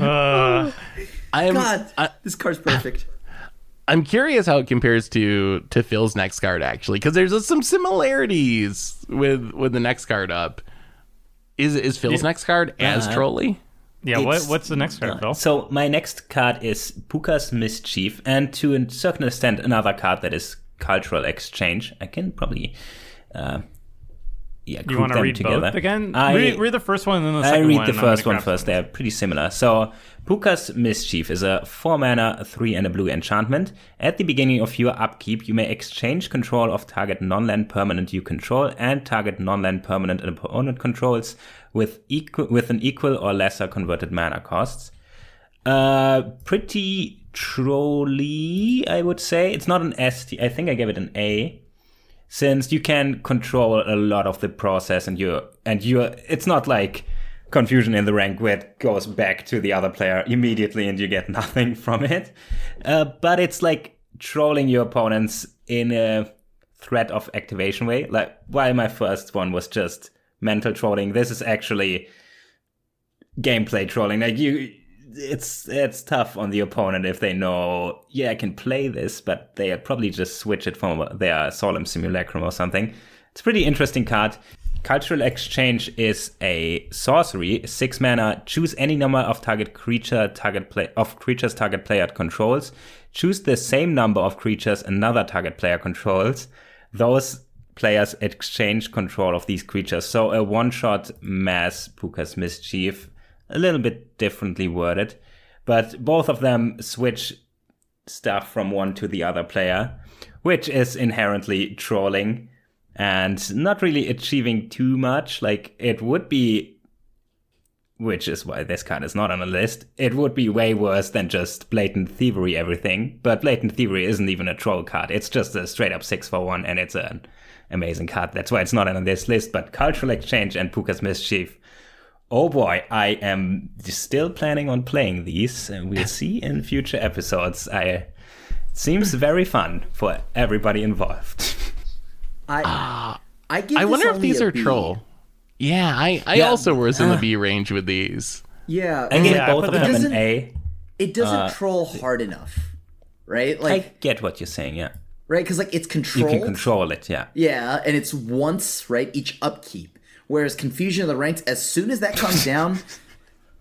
Uh, I'm God, I, this card's perfect. I'm curious how it compares to to Phil's next card actually, because there's some similarities with with the next card up. Is is Phil's next card as Uh, trolly? yeah, what, what's the next card, Phil? So my next card is Puca's Mischief, and to a certain extent, another card that is cultural exchange. I can probably, uh, yeah, You want to them read together. both again? I, read, read the first one and then the I second read one. the first one grab They're pretty similar. So, Puca's Mischief is a 4 mana, 3 and a blue enchantment. At the beginning of your upkeep, you may exchange control of target non land permanent you control and target non land permanent an opponent controls with, equal, with an equal or lesser converted mana costs. Uh, pretty trolly, I would say. It's not an S. I think I gave it an A since you can control a lot of the process and you and you it's not like confusion in the rank where it goes back to the other player immediately and you get [laughs] nothing from it. Uh, but it's like trolling your opponents in a threat of activation way. Like while my first one was just mental trolling. This is actually gameplay trolling. Like you it's it's tough on the opponent if they know yeah I can play this but they probably just switch it from their solemn simulacrum or something. It's a pretty interesting card. Cultural exchange is a sorcery six mana. Choose any number of target creature target play of creatures target player controls. Choose the same number of creatures another target player controls. Those players exchange control of these creatures. So a one-shot mass Puca's Mischief, a little bit differently worded, but both of them switch stuff from one to the other player, which is inherently trolling and not really achieving too much. Like it would be, which is why this card is not on the list. It would be way worse than just blatant thievery everything. But blatant thievery isn't even a troll card. It's just a straight up six for one, and it's an amazing card. That's why it's not on this list. But cultural exchange and Puca's mischief. Oh boy, I am still planning on playing these, and we'll see in future episodes. I it seems very fun for everybody involved. [laughs] I I give. I wonder if these are B. troll. Yeah, I, I Yeah, also was in the uh, B range with these. Yeah, I gave Yeah, both of them an A. it doesn't uh, troll hard enough, right? Like I Like, get what you're saying, yeah. right? Because like it's controlled. You can control it, yeah. Yeah, and it's once right each upkeep. Whereas confusion of the ranks, as soon as that comes [laughs] down,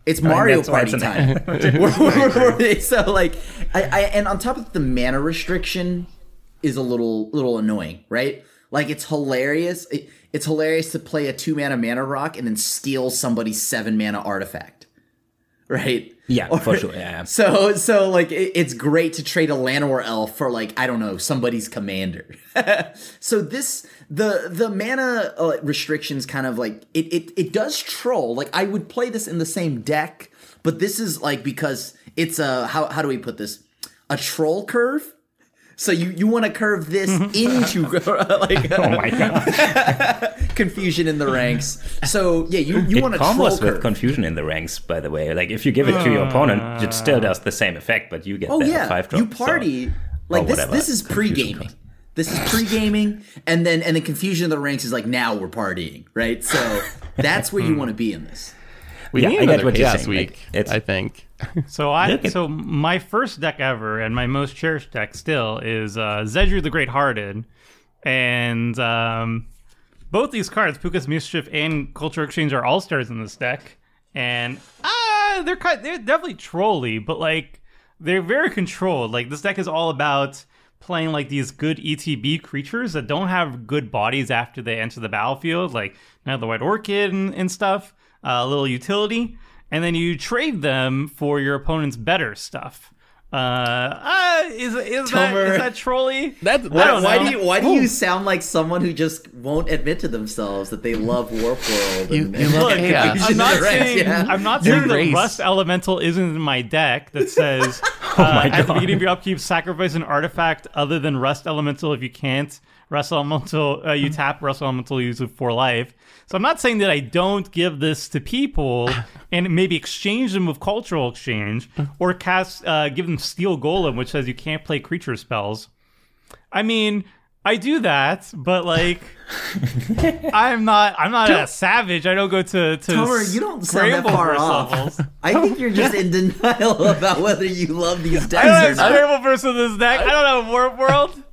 it's Mario that's why Party time. [laughs] [laughs] so like, I, I and on top of the mana restriction is a little little annoying, right? Like it's hilarious. It, it's hilarious to play a two mana mana rock and then steal somebody's seven mana artifact, right? Yeah, Or- for sure. Yeah. So so like it, it's great to trade a Llanowar elf for like I don't know somebody's commander. [laughs] so this the the mana uh, restrictions kind of like it, it it does troll. Like I would play this in the same deck, but this is like because it's a how how do we put this a troll curve. So you, you want to curve this mm-hmm. [laughs] into [laughs] like [laughs] Oh my god. confusion in the ranks. So yeah, you, you want to troll combos with curve. confusion in the ranks, by the way. Like if you give it to your ah. opponent, it still does the same effect, but you get Oh yeah, five drop. you party so- like oh, this. This is pre gaming. This is pre gaming, and then and the confusion of the ranks is like now we're partying, right? So that's where you hmm. want to be in this. We Yeah, need I get another what you're chaos saying, like, week, it's- I think. So I so my first deck ever and my most cherished deck still is uh, Zedruu the Great Hearted, and um, both these cards, Puca's Mischief and Culture Exchange, are all stars in this deck, and ah, they're kind, they're definitely trolly, but like they're very controlled. Like this deck is all about playing like these good ETB creatures that don't have good bodies after they enter the battlefield, like now the White Orchid and, and stuff, uh, a little utility, and then you trade them for your opponent's better stuff. Uh, uh is is that Tomer. is that trolly? That's, I Why, don't why do you why do you sound like someone who just won't admit to themselves that they love Warp World? You- And, you love and chaos. [laughs] I'm not saying yeah. I'm not Your saying that grace. Rust Elemental isn't in my deck that [laughs] says Oh uh, my at the beginning of your upkeep sacrifice an artifact other than Rust Elemental if you can't Rust Elemental, uh, you tap Rust Elemental, use it for life. So I'm not saying that I don't give this to people [laughs] and maybe exchange them with Cultural Exchange or cast, uh, give them Steel Golem, which says you can't play creature spells. I mean, I do that, but like, [laughs] I'm not. I'm not a savage. I don't go to to Tomer, you don't sound that far off. levels. I think you're just in denial [laughs] about whether you love these I decks don't or have not. Scrambleverse this deck. I don't have Warp World.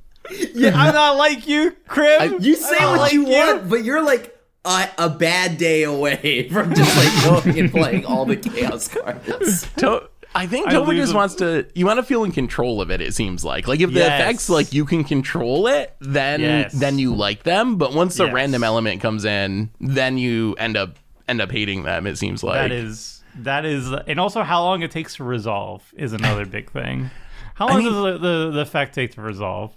Yeah, I'm not like you, Krim. You say what like you want, but you're like a, a bad day away [laughs] from just like going and playing all the chaos cards. [laughs] To- I think I Toby just wants to. You want to feel in control of it. It seems like, like if the effects like you can control it, then Yes. then you like them. But once the Yes. random element comes in, then you end up end up hating them. It seems like That is that is, and also how long it takes to resolve is another big thing. How long mean- does the, the the effect take to resolve?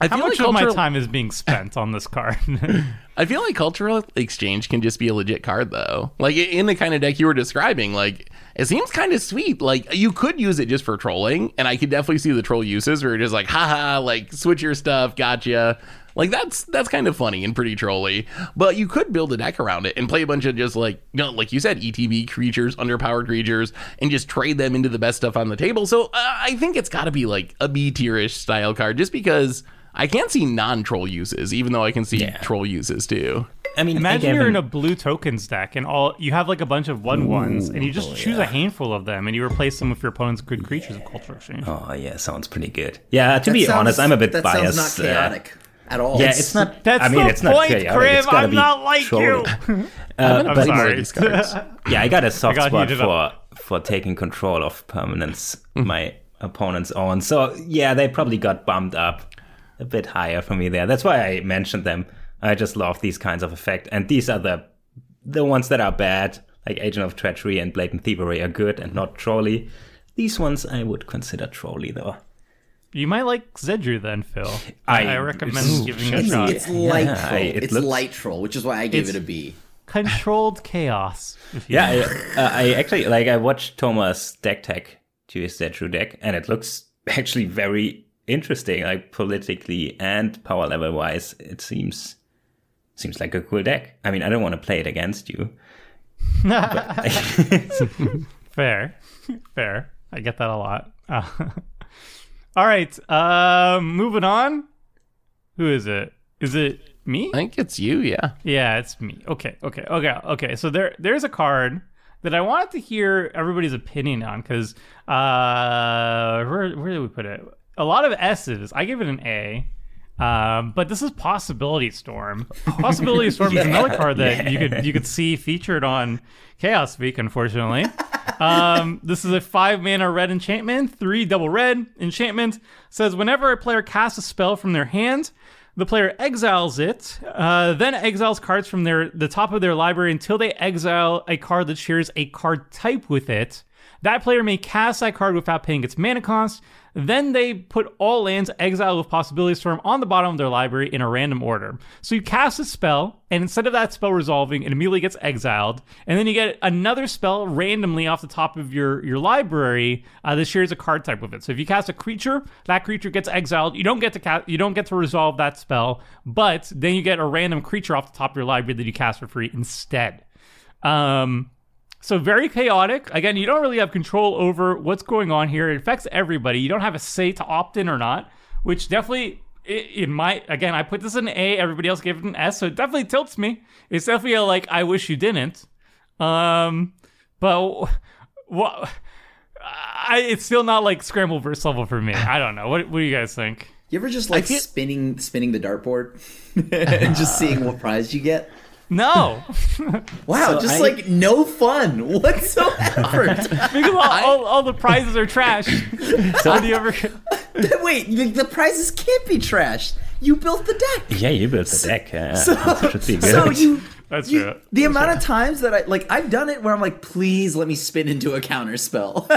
I How much like of my time is being spent on this card? [laughs] [laughs] I feel like cultural exchange can just be a legit card though. Like in the kind of deck you were describing, like it seems kind of sweet. Like you could use it just for trolling, and I could definitely see the troll uses where you're just like, haha, like switch your stuff, gotcha. Like that's that's kind of funny and pretty trolly. But you could build a deck around it and play a bunch of just like you know, like you said, ETB creatures, underpowered creatures, and just trade them into the best stuff on the table. So uh, I think it's got to be like a B tierish style card, just because. I can't see non-troll uses, even though I can see Yeah. troll uses too. I mean, Imagine you're him- in a blue tokens deck and all you have like a bunch of one ones, and you just choose a handful of them, and you replace them with your opponent's good creatures of culture exchange. Oh yeah, sounds pretty good. Yeah, to That be sounds- honest, I'm a bit that biased. sounds not uh, chaotic at all. yeah, it's not. That's I mean, the it's not point, chaotic. Krim. It's I'm not like trolly. you. [laughs] Uh, I'm sorry. sorry. these [laughs] cards. yeah, I got a soft got spot for up. for taking control of permanents Mm-hmm. my opponents own. So yeah, they probably got bumped up a bit higher for me there. That's why I mentioned them. I just love these kinds of effect, and these are the the ones that are bad, like Agent of Treachery and Blatant Thievery, are good and not trolly. These ones I would consider trolly though. You might like Zedruu then, Phil. I- I, recommend Ooh, giving it a It's, shot. it's light Yeah, troll. I- it it's looks- light troll, which is why I gave It's- it a B. Controlled chaos. if you Yeah. I, uh, I actually like I watched Thomas deck tech to his true deck, and it looks [laughs] actually very interesting, like politically and power level wise. It seems seems like a cool deck. I mean, I don't want to play it against you. [laughs] Fair, fair. I get that a lot. Uh, [laughs] all right, um, moving on. Who is it? Is it me? I think it's you, yeah. Yeah, it's me. Okay, okay, okay, okay. So there, there's a card that I wanted to hear everybody's opinion on because uh, where, where did we put it? A lot of S's. I give it an A. Um, but this is Possibility Storm. Possibility Storm is another card that you could you could see featured on Chaos Week. Unfortunately, um, this is a five mana red enchantment, three double red enchantment. Says whenever a player casts a spell from their hand, the player exiles it, uh, then exiles cards from their the top of their library until they exile a card that shares a card type with it. That player may cast that card without paying its mana cost. Then they put all lands exiled with Possibility Storm on the bottom of their library in a random order. So you cast a spell, and instead of that spell resolving, it immediately gets exiled. And then you get another spell randomly off the top of your, your library uh, that shares a card type with it. So if you cast a creature, that creature gets exiled. You don't get to you don't get to resolve that spell, but then you get a random creature off the top of your library that you cast for free instead. Um, so very chaotic. Again, you don't really have control over what's going on here. It affects everybody. You don't have a say to opt in or not, which definitely it, it might. Again, I put this in an A. Everybody else gave it an S, so it definitely tilts me. It's definitely a, like I wish you didn't. Um, but what? I it's still not like Scrambleverse level for me. I don't know. What what do you guys think? You ever just like feel- spinning spinning the dartboard [laughs] and just seeing what prize you get? No, [laughs] Wow, So just I- like no fun whatsoever. [laughs] because all, all, all the prizes are trash. How do you ever? Wait, the, the prizes can't be trashed. You built the deck. Yeah, you built the deck. Uh, So, that should be good. so you That's You- true. the amount of times that I like, I've done it where I'm like, please let me spin into a counter spell. [laughs]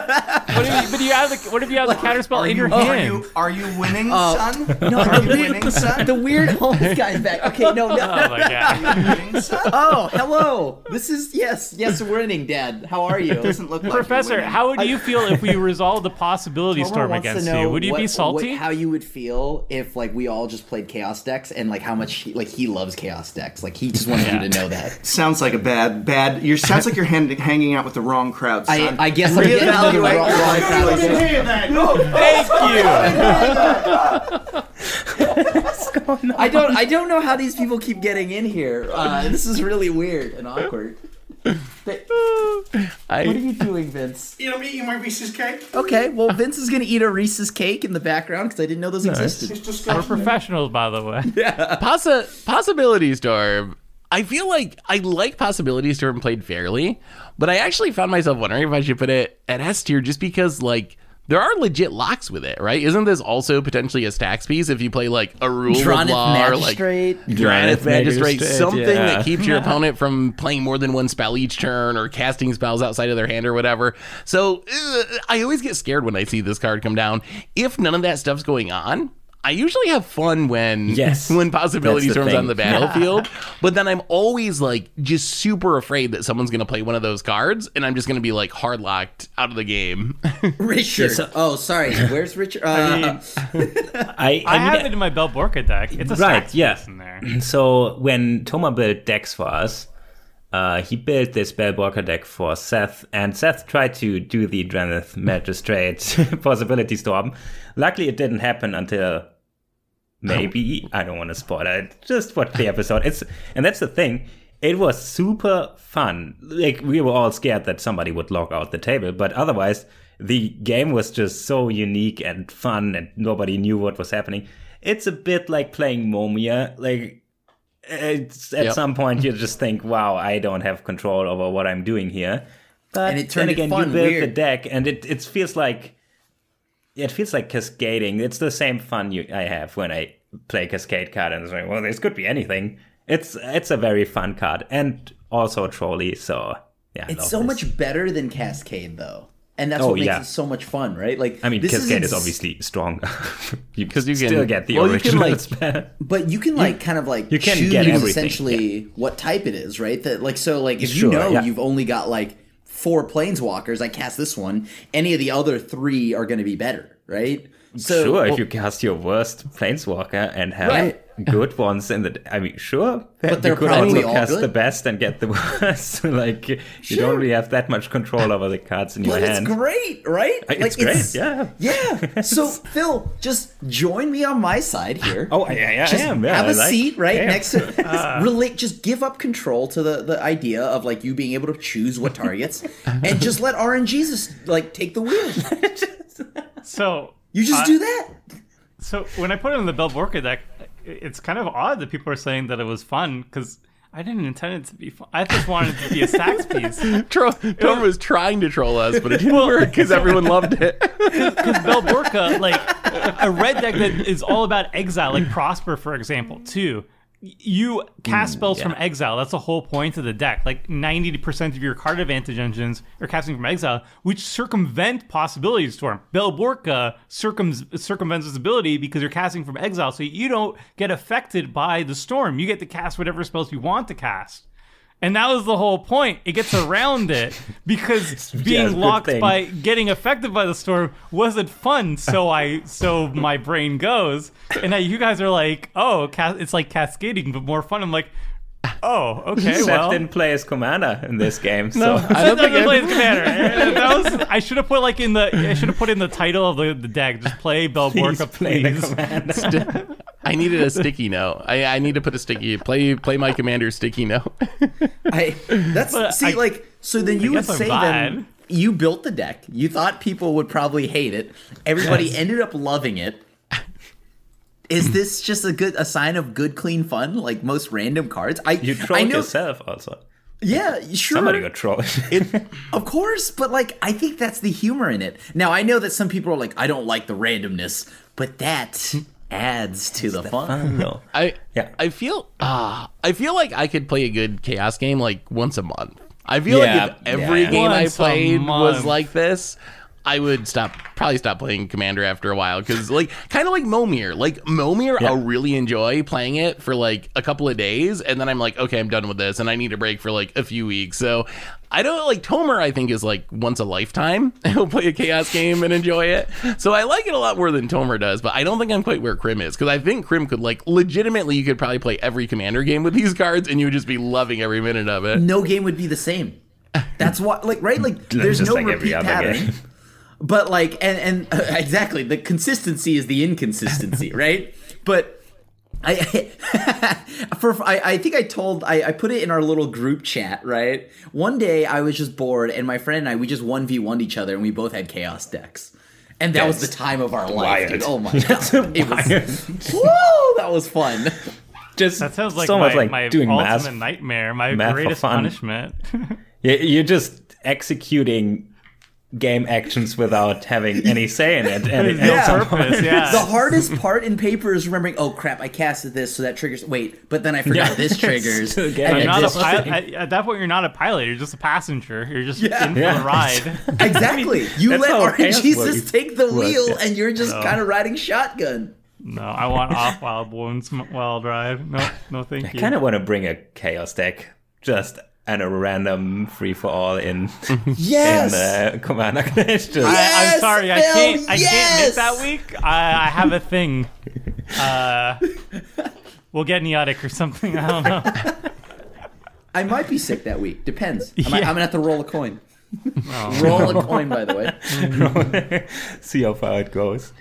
What if you, but you have the what if you have the counterspell in your Are hand? you are you winning, Oh. son? no, are the you weird, winning, son? the weird [laughs] oh homeless guy's back. Okay, no, no. Oh my god. [laughs] winning, son? Oh, hello. This is yes, yes, we're winning, Dad. How are you? Doesn't look like Professor, how would you feel if we resolved the possibility Homer storm against you? Would you what- be salty? what- how you would feel if like we all just played chaos decks and like how much he, like he loves chaos decks. Like he just wanted Yeah. you to know that. [laughs] Sounds like a bad bad. You sounds like you're hand, hanging out with the wrong crowd, I, son. I guess I'm getting into the wrong, wrong crowd. [laughs] Thank you. [laughs] I don't I don't know how these people keep getting in here. Uh, this is really weird and awkward. But- I, what are you doing, Vince? You know me, eating my Reese's cake. Okay, well Vince is gonna eat a Reese's cake in the background because I didn't know those existed. It's just We're professionals, by the way. Possi- possibility storm. I feel like I like possibility storm played fairly, but I actually found myself wondering if I should put it at S tier just because like there are legit locks with it, right? Isn't this also potentially a stacks piece if you play like a rule of Drannith law or like Magistrate. Drannith Magistrate, Magistrate, something yeah. that keeps your [laughs] opponent from playing more than one spell each turn or casting spells outside of their hand or whatever. So uh, I always get scared when I see this card come down. If none of that stuff's going on, I usually have fun when Yes. [laughs] when possibilities That's the storms thing. on the battlefield. [laughs] but then I'm always like just super afraid that someone's gonna play one of those cards and I'm just gonna be like hard locked out of the game. [laughs] Richard. so- oh, sorry. Where's Richard? Uh, I, I, have mean, it in my Belborca deck. It's a Right, yes. yeah. in there. So when Toma built decks for us, uh, he built this Bellwalker deck for Seth, and Seth tried to do the Drannith Magistrate [laughs] possibility storm. Luckily, it didn't happen until maybe I don't want to spoil it. Just watch the episode. It's and that's the thing. It was super fun. Like we were all scared that somebody would log out the table, but otherwise the game was just so unique and fun, and nobody knew what was happening. It's a bit like playing Momir. Like at Yep. some point you just think, "Wow, I don't have control over what I'm doing here." But And it turned then it again, fun, you build the deck, and it it feels like it feels like cascading. It's the same fun you, I have when I play Cascade card and it's like, well, this could be anything. It's it's a very fun card and also trolley. So yeah, I it's so this. much better than Cascade, though. And that's Oh, what makes yeah. it so much fun, right? Like, I mean, this Cascade is, ex- obviously strong. [laughs] because you can- still get the well, you can, original like- But you can like kind of like you can choose get everything, essentially what type it is, right? That like so like if Sure, you know yeah. you've only got like four planeswalkers, I cast this one. Any of the other three are going to be better, right? So sure, well, if you cast your worst planeswalker and have Right. Good ones in the, I mean, sure, But they're you could probably also all cast good. the best and get the [laughs] worst. like you Sure. don't really have that much control over the cards in your but it's hand. great, right? Uh, it's great, yeah. yeah. So [laughs] Phil, just join me on my side here. Oh, I, I, I just am. Yeah, have I a like- seat right next to [laughs] relate just give up control to the the idea of like you being able to choose what targets and just let RNG just like take the wheel So you just I- do that So when I put it in the Belborca deck, it's kind of odd that people are saying that it was fun because I didn't intend it to be fun. I just wanted it to be a stacks [laughs] piece. Tro- Tom was trying to troll us, but it didn't work because everyone loved it. [laughs] Because Belborca, like a red deck that is all about exile, like Prosper, for example, too. You cast mm, spells from exile. That's the whole point of the deck. Like 90% of your card advantage engines are casting from exile, which circumvent possibility storm. Belborca circum- circumvents this ability because you're casting from exile, so you don't get affected by the storm. You get to cast whatever spells you want to cast. And that was the whole point. It gets around it [laughs] because [laughs] being good locked thing. by getting affected by the storm wasn't fun. So [laughs] I, so my brain goes, and now you guys are like, oh, it's like cascading, but more fun. I'm like, oh, okay, Seth well. didn't play as commander in this game, so No, I don't think Doesn't play I, as commander. [laughs] That was, I should have put like in the I should have put in the title of the, the deck. Just play Belborca, please the please. commander. [laughs] I needed a sticky note. I, I need to put a sticky play play my commander sticky note. [laughs] I that's But see I- like so then you would I'm say glad. then you built the deck. You thought people would probably hate it. Everybody ended up loving it. Is this just a good a sign of good clean fun like most random cards? I You I trolled know, yourself also. Yeah, sure. Somebody got trolled. Of course, but like I think that's the humor in it. Now I know that some people are like, I don't like the randomness, but that adds to the fun. fun though. [laughs] I Yeah. I feel ah I feel like I could play a good chaos game like once a month. I feel Yeah, like if every yeah. game Once a I played was like this, I would stop probably stop playing Commander after a while because like kind of like Momir. Like Momir, Yeah. I'll really enjoy playing it for like a couple of days, and then I'm like, okay, I'm done with this, and I need a break for like a few weeks. So I don't like Tomer. I think is like once a lifetime. [laughs] He'll play a chaos game and enjoy it. So I like it a lot more than Tomer does, but I don't think I'm quite where Krim is because I think Krim could like legitimately you could probably play every Commander game with these cards, and you would just be loving every minute of it. no game would be the same. That's why, like, right? Like, [laughs] there's Just no like every repeat other pattern. [laughs] game. But like, and and uh, [laughs] exactly, the consistency is the inconsistency, [laughs] right? But I, [laughs] for I, I think I told I, I put it in our little group chat, right? One day I was just bored, and my friend and I we just one v one each other, and we both had chaos decks. And that was the time of our life, dude. Oh my god, it was woo, that was fun. Just That sounds like so my, much like my doing ultimate math. nightmare, my math greatest punishment. You- You're just executing game actions without having any say in it. And [laughs] it no ends purpose, yeah. The hardest part in paper is remembering. Oh crap! I casted this, so that triggers. Wait, but then I forgot Yeah. this [laughs] triggers. Still and You're then not a this- pilot. At, at that point, you're not a pilot. You're just a passenger. You're just Yeah. in for Yeah. the ride. [laughs] Exactly. You that's let how RNGesus take the Works, wheel, yeah. and you're just No. kind of riding shotgun. no, I want off wild wounds wild drive. No, no, thank you. I kind of want to bring a chaos deck just and a random free for all in Yes. in uh, Commander Clash. Just, I, I'm Yes, sorry, I Phil, can't. I can't yes! miss that week. I, I have a thing. Uh, we'll get Neotic or something. I don't know. I might be sick that week. Depends. I might, Yeah. I'm gonna have to roll a coin. Oh. Roll a coin, by the way. [laughs] see how far it goes.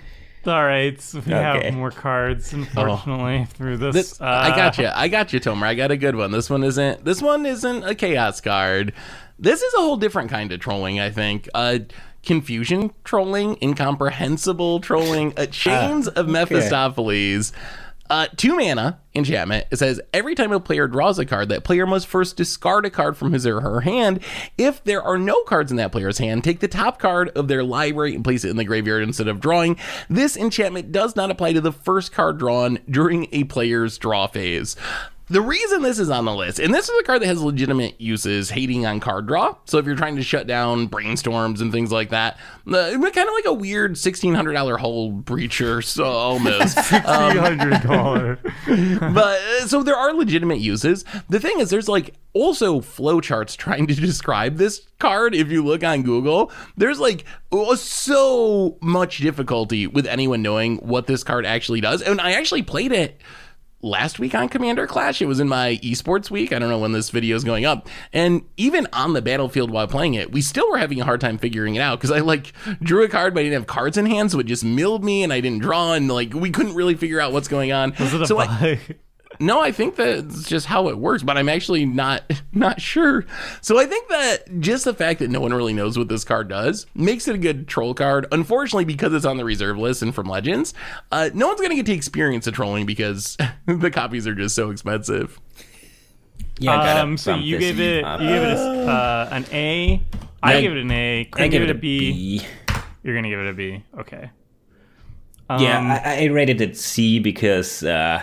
All right, so we Okay. have more cards, unfortunately, through this. This, uh, I got you. I got you, Tomer. I got a good one. This one isn't. This one isn't a chaos card. This is a whole different kind of trolling. I think. Uh, confusion trolling, incomprehensible trolling, uh, chains of Mephistopheles. Uh, two mana enchantment. It says every time a player draws a card, that player must first discard a card from his or her hand. If there are no cards in that player's hand, take the top card of their library and place it in the graveyard instead of drawing. This enchantment does not apply to the first card drawn during a player's draw phase. The reason this is on the list, and this is a card that has legitimate uses, hating on card draw. So if you're trying to shut down brainstorms and things like that, uh, kind of like a weird $1,600 Hullbreacher, so almost. Three hundred dollar. but uh, so there are legitimate uses. The thing is, there's like also flowcharts trying to [laughs] describe this card. If you look on Google, there's like oh, so much difficulty with anyone knowing what this card actually does. And I actually played it last week on Commander Clash. It was in my esports week. I don't know when this video is going up. And even on the battlefield while playing it, we still were having a hard time figuring it out because I like drew a card, but I didn't have cards in hand, so it just milled me and I didn't draw, and like we couldn't really figure out what's going on. Was it a so I, bug? [laughs] no, I think that's just how it works, but I'm actually not [laughs] not sure. So I think that just the fact that no one really knows what this card does makes it a good troll card. Unfortunately, because it's on the reserve list and from Legends, uh, no one's gonna get to experience the trolling because [laughs] the copies are just so expensive. Yeah, I gotta Um, so you this gave it, up. you gave it a, uh, an A. I I- give it an A. I Quinn give gave it a B. B. You're gonna give it a B. Okay. Um, Yeah, I, I rated it C because uh,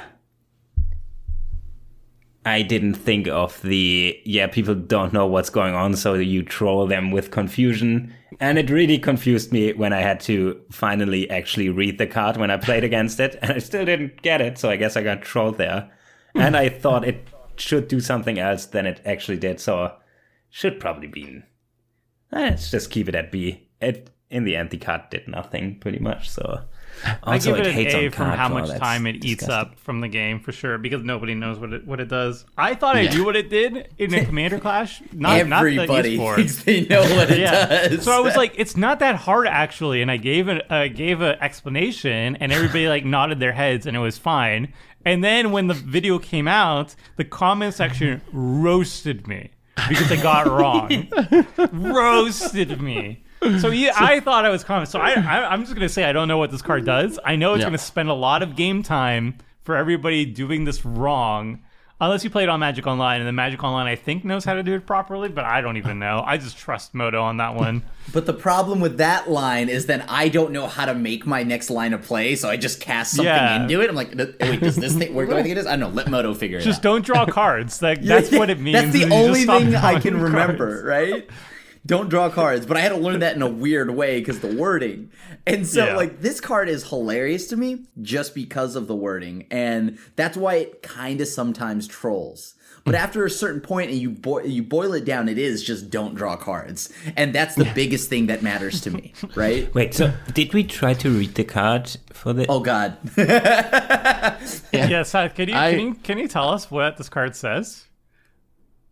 I didn't think of the yeah people don't know what's going on, so you troll them with confusion, and it really confused me when I had to finally actually read the card when I played against it, and I still didn't get it, so I guess I got trolled there, and I thought it should do something else than it actually did, so should probably be. Let's just keep it at B. It in the end the card did nothing pretty much, so. I give it an hates A from how much time it eats disgusting. up from the game for sure, because nobody knows what it what it does. I thought I knew what it did in a [laughs] Commander Clash. Not Everybody not the thinks they know what it [laughs] Yeah. does. So I was like, it's not that hard actually, and I gave an uh, gave an explanation, and everybody like [laughs] nodded their heads, and it was fine. And then when the video came out, the comment section roasted me because I got wrong. roasted me. So yeah, I thought I was confident. So I, I, I'm just gonna say I don't know what this card does. I know it's Yeah. gonna spend a lot of game time for everybody doing this wrong. Unless you play it on Magic Online, and the Magic Online, I think, knows how to do it properly, but I don't even know. I just trust Moto on that one. [laughs] But the problem with that line is then I don't know how to make my next line of play, so I just cast something Yeah. into it. I'm like, oh, wait, does this thing work? What do I think it is? I don't know. Let Moto figure it out. Just don't draw cards. Like [laughs] that's what it means. That's the you just only stop thing I drawing can [laughs] remember, cards. right? Don't draw cards, but I had to learn that in a weird way because the wording. And so, Yeah. like, this card is hilarious to me just because of the wording, and that's why it kind of sometimes trolls. But hmm. after a certain point, and you boil you boil it down, it is just don't draw cards, and that's the biggest thing that matters to me, [laughs] right? Wait, so did we try to read the card for the? Oh God, [laughs] Yeah, Seth, can you, I- can you can you tell us what this card says?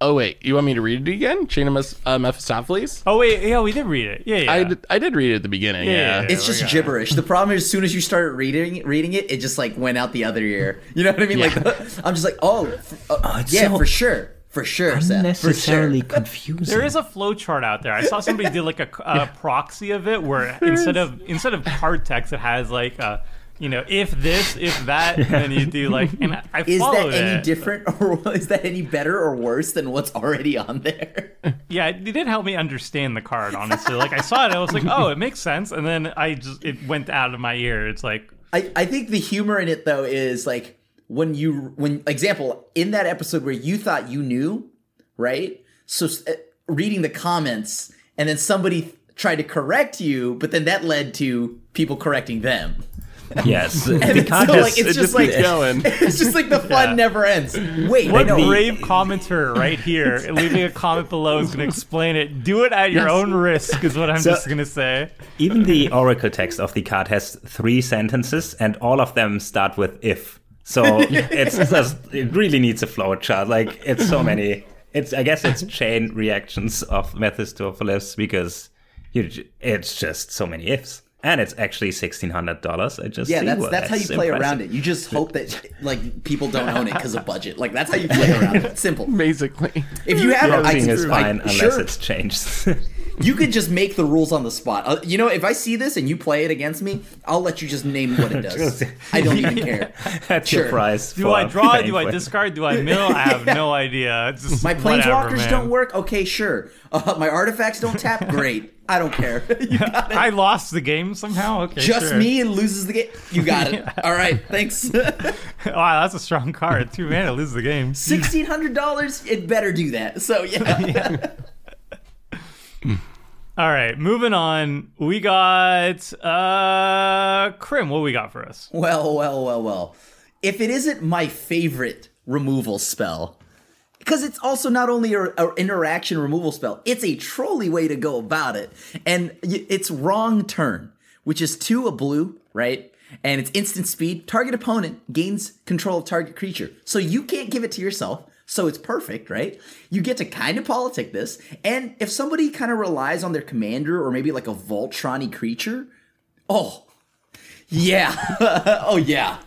Oh wait, you want me to read it again? Chain of Mes- uh, Mephistopheles. Oh wait, yeah, we did read it. Yeah, yeah. I did, I did read it at the beginning. Yeah, Yeah. yeah, it's just we got it. gibberish. The problem is, as soon as you started reading reading it, it just like went out the other ear. You know what I mean? Like, [laughs] I'm just like, oh, f- uh, it's yeah, so for sure, for sure, Seth, for sure. [laughs] confusing. There is a flow chart out there. I saw somebody [laughs] did like a, a proxy of it where instead of instead of card text, it has like a, you know, if this, if that, [laughs] and then you do like, and I, I Is that followed any it. different, [laughs] or is that any better or worse than what's already on there? [laughs] Yeah, it did help me understand the card. Honestly, like I saw it, I was like, oh, it makes sense, and then I just it went out of my ear. It's like, I, I think the humor in it though is like when you when example in that episode where you thought you knew, right? So uh, reading the comments and then somebody tried to correct you, but then that led to people correcting them. [laughs] yes, And card so, like, it's it just like keeps going. [laughs] it's just like the fun Yeah. never ends. Wait, what know. brave commenter right here, leaving a comment below is going to explain it. Do it at your Yes. own risk, is what I'm So- just going to say. Even the oracle text of the card has three sentences, and all of them start with "if." So [laughs] it's just it really needs a flow chart. Like it's so many. It's I guess it's chain reactions of Mephistopheles because you, it's just so many ifs, and it's actually sixteen hundred dollars. I just Yeah, see that's what- that's how you play impressive. around it. You just hope that like people don't own it because of budget. Like that's how you play [laughs] around it. Simple. Basically. If you have it, I is I- fine unless sure, it's changed. [laughs] you could just make the rules on the spot. Uh, you know, if I see this and you play it against me, I'll let you just name what it [laughs] does. I don't even [laughs] care. That's Sure. your prize. Do I draw? Do I discard? Do I mill? I have [laughs] no idea. Just My planeswalkers man. don't work. Okay, sure. Uh, my artifacts don't tap. Great. I don't care. You got it. I lost the game somehow. Okay, Just sure. me and loses the game. You got it. All right. Thanks. Wow, that's a strong card. Two mana, lose the game. Sixteen hundred dollars. It better do that. So yeah. All right, moving on. We got uh Krim. What we got for us? Well, well, well, well. If it isn't my favorite removal spell, because it's also not only an interaction removal spell, it's a trolley way to go about it. And it's wrong turn, which is two a blue, right? And it's instant speed. Target opponent gains control of target creature. So you can't give it to yourself. So it's perfect, right? You get to kind of politic this. And if somebody kind of relies on their commander or maybe like a Voltron creature, oh, yeah. [laughs] oh, yeah.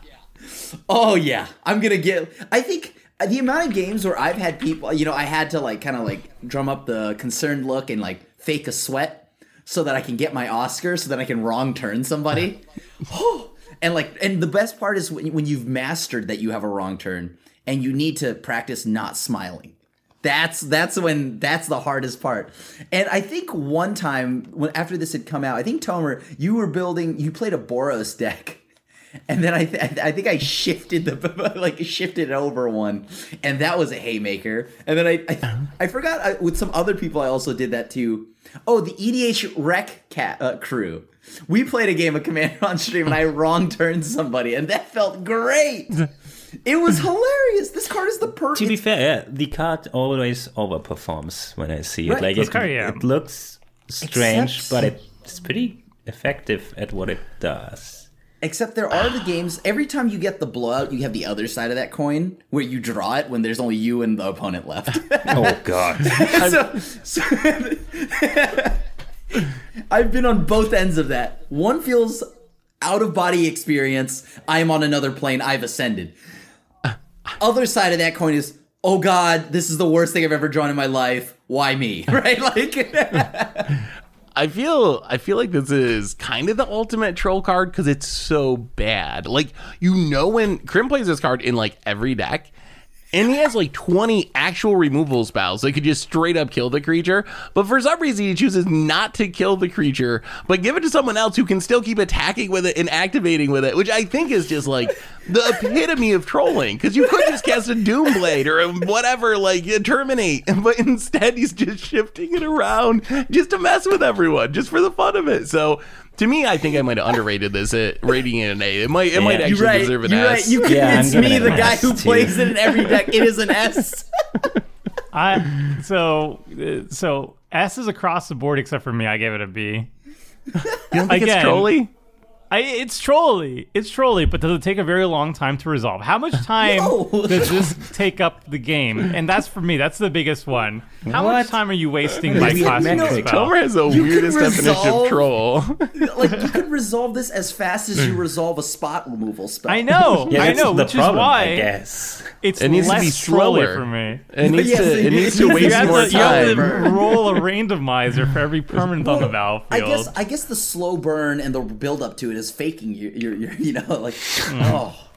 Oh yeah, I'm gonna get. I think the amount of games where I've had people, you know, I had to like kind of like drum up the concerned look and like fake a sweat so that I can get my Oscar, so that I can wrong turn somebody. [laughs] [gasps] and like, and the best part is when, when you've mastered that you have a wrong turn and you need to practice not smiling. That's that's when that's the hardest part. And I think one time when after this had come out, I think Tomer, you were building, you played a Boros deck. [laughs] And then I, th- I think I shifted the [laughs] like shifted over one, and that was a haymaker. And then I I, I forgot I, with some other people I also did that too. Oh, the EDHRECast uh, crew. We played a game of Commander on stream, and I wrong turned somebody, and that felt great. [laughs] It was hilarious. This card is the perfect. To be fair, yeah, the card always overperforms when I see it. Right, like this it, card, yeah. it looks strange, Except- but it's pretty effective at what it does. Except there are the games. Every time you get the blowout, you have the other side of that coin where you draw it when there's only you and the opponent left. oh god. [laughs] so, so [laughs] I've been on both ends of that. One feels out of body experience. I am on another plane. I've ascended. Other side of that coin is, oh god, this is the worst thing I've ever drawn in my life. Why me? [laughs] Right? Like, [laughs] I feel I feel like this is kind of the ultimate troll card because it's so bad. Like you know when Krim plays this card in like every deck, and he has like 20 actual removal spells that could just straight up kill the creature. But for some reason, he chooses not to kill the creature, but give it to someone else who can still keep attacking with it and activating with it, which I think is just like the epitome of trolling. Because you could just cast a Doomblade or whatever, like Terminate, [laughs] but instead he's just shifting it around just to mess with everyone, just for the fun of it. So. To me, I think I might have underrated this, at rating it an A. It might, it might actually right. deserve an You're S. right. You Yeah, convinced giving me, the guy who too. plays it in every deck. It is an S. [laughs] I so uh, so S is across the board except for me. I gave it a B. You don't think Again, it's trolly? I, it's trolly. It's trolly, but does it take a very long time to resolve? How much [laughs] time No. does this take up the game? And that's for me. That's the biggest one. How What? much time are you wasting by Weird casting metric. a spell? Tomer has the You can weirdest definition resolve- of troll. [laughs] like you could resolve this as fast as you mm. resolve a spot removal spell. I know. [laughs] Yeah, I know, which problem, is I why guess. it's It needs to be trolly slower. for me. It needs Yes, to. it It needs to waste more to, you have to time. roll a randomizer for every permanent on the battlefield. I guess I guess the slow burn and the build up to it is faking you. You're, you're [laughs] you know like mm-hmm. oh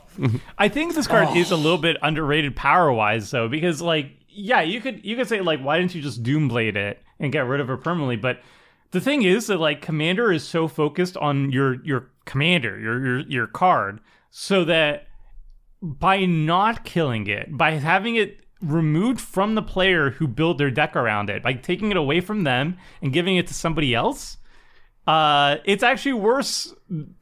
I think this card is a oh. little bit underrated power wise though, because like yeah, you could you could say like why didn't you just Doomblade it and get rid of it permanently? But the thing is that like Commander is so focused on your your commander, your your your card, so that by not killing it, by having it removed from the player who built their deck around it, by taking it away from them and giving it to somebody else, uh, it's actually worse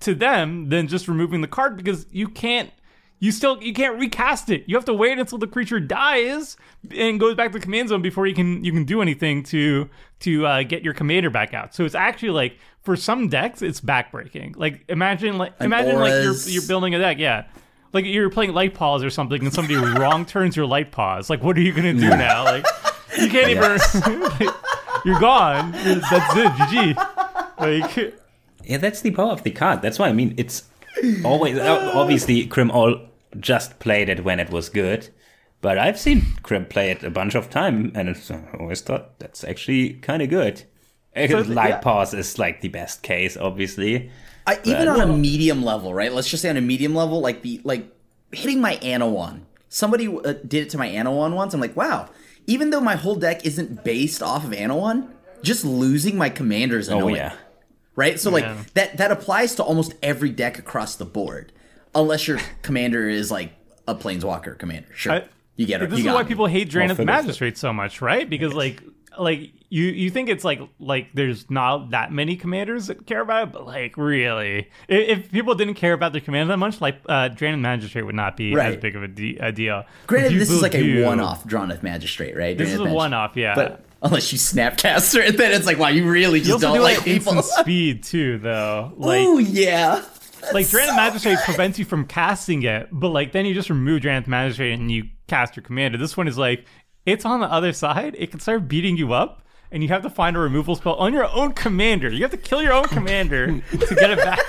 to them than just removing the card because you can't you still you can't recast it. You have to wait until the creature dies and goes back to the command zone before you can you can do anything to to uh, get your commander back out. So it's actually like for some decks it's backbreaking. Like imagine like imagine like you're you're building a deck, yeah. Like you're playing Lightpaws or something and somebody [laughs] wrong turns your Lightpaws. Like what are you gonna do now? Like you can't even [laughs] like, you're gone. That's it, GG. Like Yeah, that's the power of the card. That's why I mean it's always uh, obviously Krim all just played it when it was good, but I've seen Krim play it a bunch of time, and I always thought that's actually kind of good. Uh, Light yeah. pause is like the best case, obviously. I, even on a medium level, right? Let's just say on a medium level, like the like hitting my Anowon. Somebody uh, did it to my Anowon once. I'm like, wow. Even though my whole deck isn't based off of Anowon, just losing my commanders Oh annoying. yeah, right? So like that that applies to almost every deck across the board, unless your commander is like a planeswalker commander. Sure, I- you get it. This you is why me. people hate Drain Well, of the for the- Magistrate so much, right? Because like like you you think it's like like there's not that many commanders that care about it, but like really, if, if people didn't care about their commander that much, like uh, Drain of the Magistrate would not be as big of a, de- a deal. Granted, this is People like a one-off Drannith Magistrate, right? This is a Magistrate. one-off, yeah. But unless you snapcaster it, then it's like, wow, you really just also don't do like like people. [laughs] speed too, though. Like oh yeah. like Drannith Magistrate prevents you from casting it, but like then you just remove of Magistrate and you cast your commander. This one is like it's on the other side. It can start beating you up, and you have to find a removal spell on your own commander. You have to kill your own commander to get it back.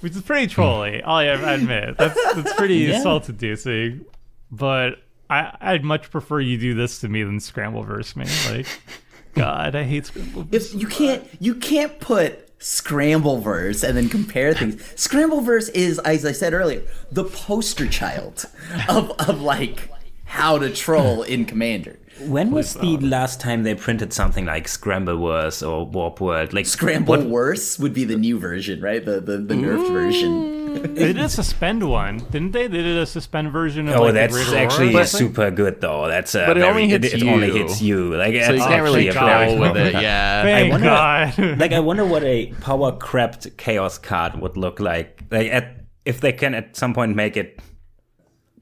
Which is pretty trolly, I'll admit. That's that's pretty Yeah. salt inducing. But I I'd much prefer you do this to me than Scrambleverse me. Like [laughs] God, I hate Scrambleverse. If you can't, you can't put Scrambleverse and then compare things. Scrambleverse is, as I said earlier, the poster child of of like how to troll in Commander. When was the last time they printed something like scramble Scrambleverse or Warp World? Like Scramble what- worse would be the new version, right? The the, the nerfed version. They did a suspend one, didn't they? They did a suspend version of Oh, like that's Great Aurora actually or super good though. That's uh, But it very, only hits it, it only hits you. Like So you can't really actually a with it. Yeah. [laughs] Thank wonder- God. [laughs] like I wonder what a power crept chaos card would look like. Like at, if they can at some point make it,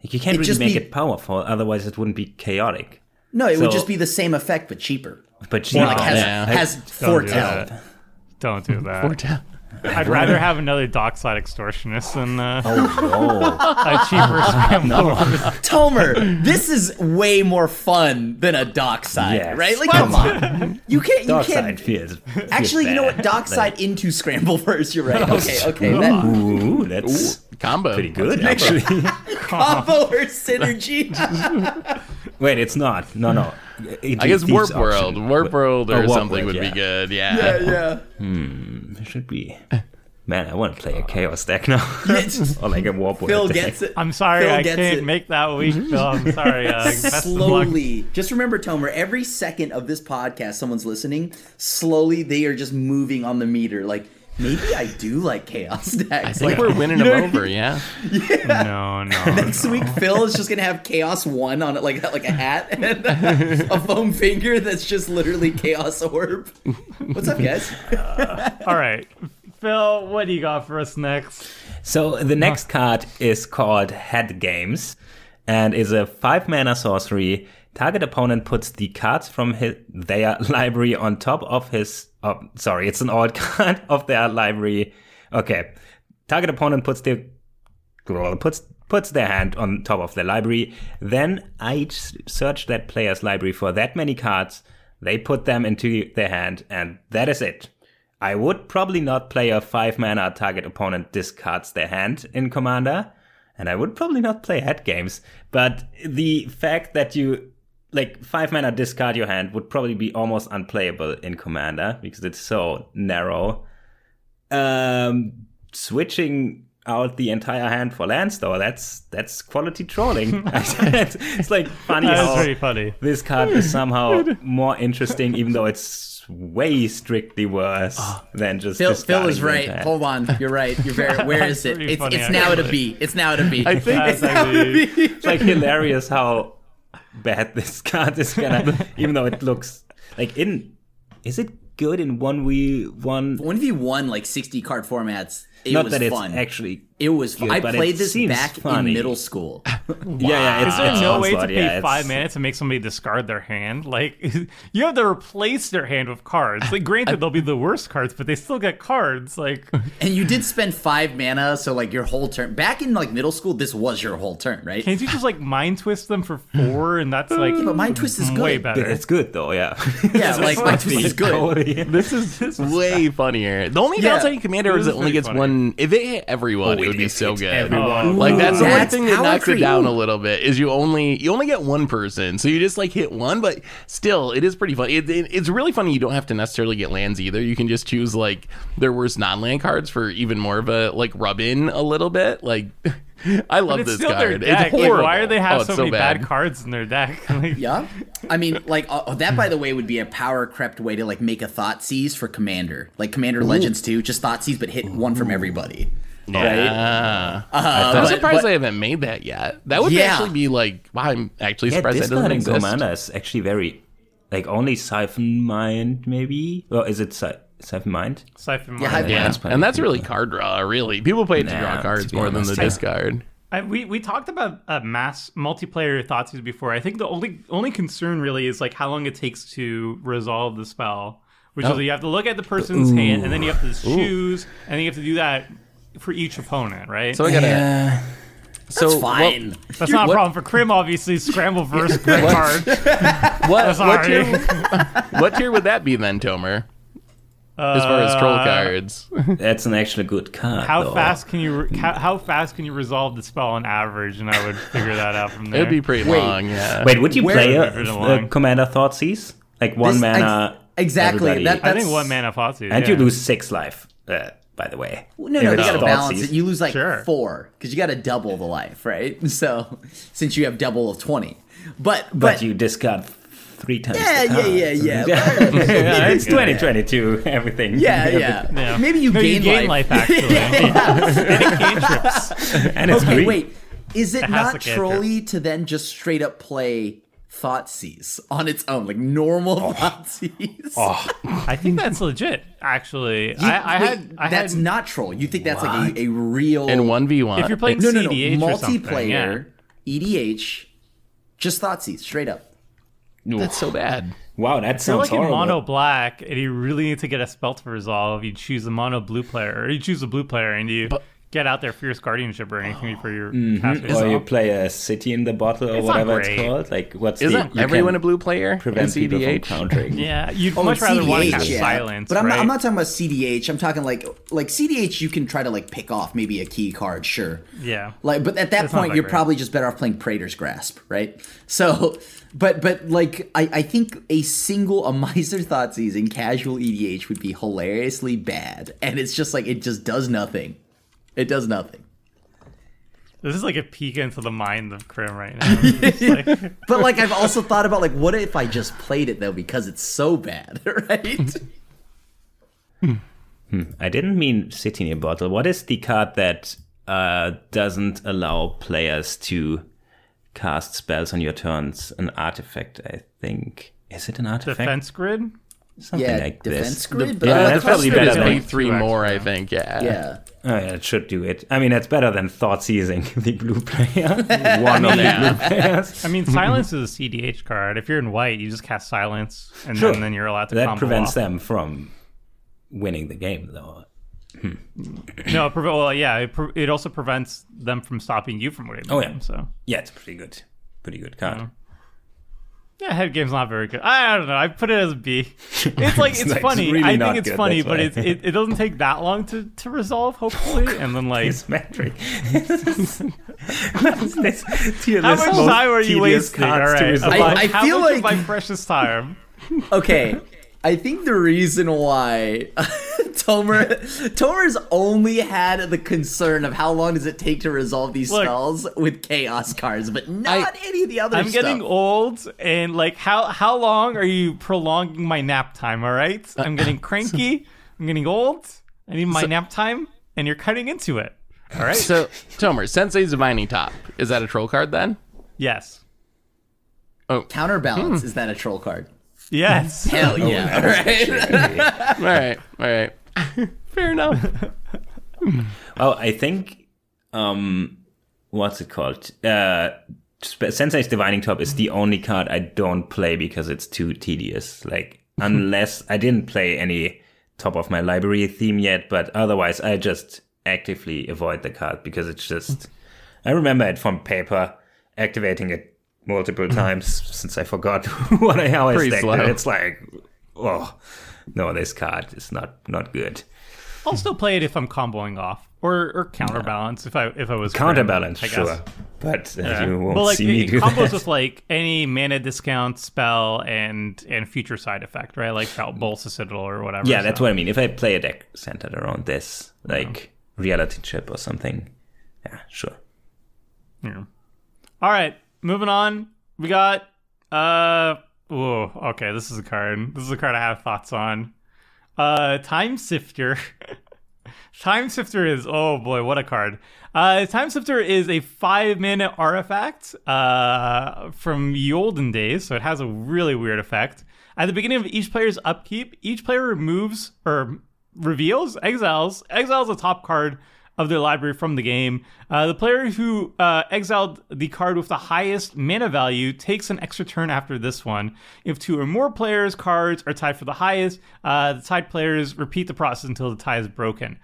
like, you can't It'd really make be- it powerful. Otherwise, it wouldn't be chaotic. No, it would just be the same effect but cheaper. But Or like has yeah. has Don't do foretell. that. Don't do that. Foretell. I'd rather have another dockside extortionist than uh, oh, [laughs] a cheaper scramble. [laughs] Tomer, this is way more fun than a dockside, Yes. right? Like, come on, you can't. You dark can't. feels, feels Actually, you know what? bad. Dockside into Scrambleverse. You're right. [laughs] Okay, okay. That Ooh, that's Combo. pretty good actually. combo or synergy. Wait, it's not. No, no. It- I guess Thieves Warp option. World. Warp World Oh, or Warp something World, would yeah. be good. Yeah. yeah. It should be. Man, I want to play a chaos deck now. [laughs] Or like a warp Phil deck. gets it. I'm sorry, Phil I gets can't it. make that week, Phil. I'm [laughs] sorry. Uh, best of slowly just remember tomer every second of this podcast someone's listening slowly they are just moving on the meter like maybe i do like chaos decks [laughs] I think Like, we're winning them over, [laughs] yeah. No, no. [laughs] next week phil is just gonna have chaos one on it like like a hat and a foam finger that's just literally chaos orb what's up guys uh, All right. Phil, what do you got for us next? So the next card is called Head Games and is a five mana sorcery. Target opponent puts the cards from his, their [laughs] library on top of his. Oh, sorry, it's an odd [laughs] card of their library. Okay, target opponent puts their puts puts their hand on top of their library. Then I search that player's library for that many cards. They put them into their hand, and that is it. I would probably not play a five mana target opponent discards their hand in Commander, and I would probably not play head games. But the fact that you like five mana discard your hand would probably be almost unplayable in Commander because it's so narrow. Um, switching out the entire hand for lands though, that's that's quality trolling. [laughs] [laughs] it's, it's like funny That's how funny. this card is somehow [laughs] more interesting, even though it's way strictly worse than just. phil, phil is right. entire- hold on. You're right. You're very where That's is it? it's, funny, it's now at a b it's now at a b I think That's actually, It's like hilarious how bad [laughs] this card is gonna, [laughs] even though it looks like in. Is it good in one v one? 1v1 like 60 card formats it Not was that it's fun actually. It was. good, I played this back funny. in middle school. [laughs] Yeah, yeah. It's, is there it's no way to pay yeah, it's- five minutes to make somebody discard their hand? Like, [laughs] you have to replace their hand with cards. Like, granted, they'll be the worst cards, but they still get cards. Like, [laughs] and you did spend five mana, so like your whole turn. Back in like middle school, this was your whole turn, right? can't you just like mind twist them for four, and that's like but Mind Twist is way good. better. It's good though, yeah. Yeah, like Mind Twist is good. This is way funnier. The only Yeah. downside in Commander is is it only gets funny. one. If it hit everyone, Oh, it would be so good. everyone. Like that's the only That's thing that knocks it creep. down a little bit is you only you only get one person, so you just like hit one. But still, it is pretty funny. It, it- it's really funny. You don't have to necessarily get lands either. You can just choose like their worst non-land cards for even more of a like rub in a little bit. Like [laughs] I love But it's this still their card. deck. It's Like, horrible. why do they have Oh, so it's many bad. bad cards in their deck? [laughs] Like, Yeah, I mean, like uh, that. By the way, would be a power crept way to like make a Thoughtseize for Commander, like Commander Legends too. Just Thoughtseize, but hit one from everybody. Yeah. Uh, I'm but- surprised but- they haven't made that yet. That would Yeah. actually be like, wow, I'm actually Yeah, surprised that doesn't discarding exist. Commander is actually very like only Siphon Mind maybe, or is it si- Siphon Mind? Siphon Mind. I- Yeah, That's and that's really card draw. Really, people play it to Nah, draw cards to be more than the yeah. discard. I, we we talked about uh, mass multiplayer Thoughtseize before. I think the only only concern really is like how long it takes to resolve the spell, which Oh. is you have to look at the person's hand and then you have to choose and then you have to do that for each opponent, right? So I gotta. so That's fine. That's not a problem for Krim. Obviously, Scrambleverse, [laughs] red card. [laughs] What what, tier, what tier would that be then, Tomer? As far as troll Uh, cards, That's an actually good card. How though. fast can you re- how, how fast can you resolve the spell on average? And I would figure that out from there. it'd be pretty Wait. long. Yeah. Wait, would you Where- play Pretty a, a long. Commander Thoughtseize? Like one This- mana. ex- exactly, everybody- that- I think one mana Thoughtseize. and yeah. you lose six life. Uh, by the way. No, no, you gotta balance Thoughtseize. it. You lose like Sure. four because you got to double the life, right? [laughs] So since you have double of twenty, but but, but, you discard three times. Yeah, the yeah, [laughs] yeah, yeah. yeah, it's 2022. Everything. yeah, [laughs] yeah, Yeah. Maybe you no, gain, you gain life, actually. and and it's Okay, green. wait. Is it has not to trolly to then just straight up play Thoughtseize on its own, like normal Thoughtseize? Oh, oh. [laughs] I think that's legit. Actually, You- I, I wait, had. I that's had, not troll. You think that's like a, a real and one v one. If you're playing no, no, no, CDH or something, yeah. multiplayer EDH, just Thoughtseize straight up. that's so bad. wow, that You're sounds like in horrible. mono black, and you really need to get a spell to resolve. You choose the mono blue player, or you choose the blue player, and you get out their fierce guardianship or anything for your Mm-hmm. Or you play a city in the bottle or It's whatever it's called. Like what's Isn't the you everyone a blue player in prevent people from CDH? countering? [laughs] Yeah, you'd Oh, much and rather want to CDH, cast yeah. silence, But I'm right? not. I'm not talking about CDH. I'm talking like like CDH. You can try to like pick off maybe a key card, sure. Yeah. Like, but at that It's point, that you're great. probably just better off playing Praetor's Grasp, right? So, [laughs] but but like, I I think a single a [laughs] Miser Thoughtseize in casual EDH would be hilariously bad, and it's just like it just does nothing. It does nothing. This is like a peek into the mind of Krim right now. [laughs] Like- [laughs] But like, I've also thought about like, what if I just played it though because it's so bad, [laughs] right? I didn't mean city in a bottle. What is the card that uh, doesn't allow players to cast spells on your turns? An artifact, I think. Is it an artifact? defense grid. Something yeah, like defense this. grid. but yeah, I that's probably first better grid There's is than- like three Two more, I think. Yeah. Yeah. Oh yeah, it should do it. I mean, it's better than thought seizing [laughs] the blue player. [laughs] One of the blue players. I mean, silence is a CDH card. If you're in white, you just cast silence, and Sure. then, then you're allowed to That combo prevents off. them from winning the game, though. Hmm. No, preve- well, yeah, it, pre- it also prevents them from stopping you from winning. the Oh, yeah. game, So Yeah, it's pretty good. Pretty good card. yeah, head game's not very good. I, I don't know. I put it as B. [laughs] It's like it's, like, funny. really I think it's good, funny, but why. it's, it, it doesn't take that long to, to resolve, hopefully. [laughs] And then like, It's metric. What is this how much time are you wasting? All cards to right. I- I how feel much like- my precious time. [laughs] Okay, I think the reason why [laughs] Tomer Tomer's only had the concern of how long does it take to resolve these Look. spells with chaos cards, but not any of the other I'm stuff. getting old, and like, how how long are you prolonging my nap time? All right, I'm getting cranky. [laughs] I'm getting old. I need my nap time, and you're cutting into it. All right. So, Tomer, Sensei's Divining Top. Is that a troll card then? yes. Oh, counterbalance Hmm. is that a troll card? Yes. [laughs] Hell yeah! All right. all [laughs] right. All right. Fair enough. [laughs] Oh, I think, um, what's it called? Uh, Sensei's Divining Top is the only card I don't play because it's too tedious. Like, unless I didn't play any top of my library theme yet, but otherwise I just actively avoid the card because it's just. I remember it from paper, activating it multiple times since I forgot [laughs] what I how I Pretty stacked slow. it. It's like, oh no, this card is not not good. I'll still play it if I'm comboing off or or counterbalance if I if I was Counterbalance, I guess. sure, but uh, Yeah. you won't but like see me it, do combos that. with like any mana discount spell and and future side effect, right? Like Bolas's Citadel or whatever. Yeah, that's so. what I mean. If I play a deck centered around this, like reality chip or something, yeah, sure. Yeah. All right, moving on. We got uh oh, okay, this is a card. This is a card I have thoughts on. Uh Time Sifter. [laughs] Time Sifter is oh boy, what a card. Uh Time Sifter is a 5 minute artifact uh from the olden days, so it has a really weird effect. At the beginning of each player's upkeep, each player removes or reveals, exiles, exiles a top card of their library from the game. Uh, the player who uh, exiled the card with the highest mana value takes an extra turn after this one. If two or more players' cards are tied for the highest, uh, the tied players repeat the process until the tie is broken.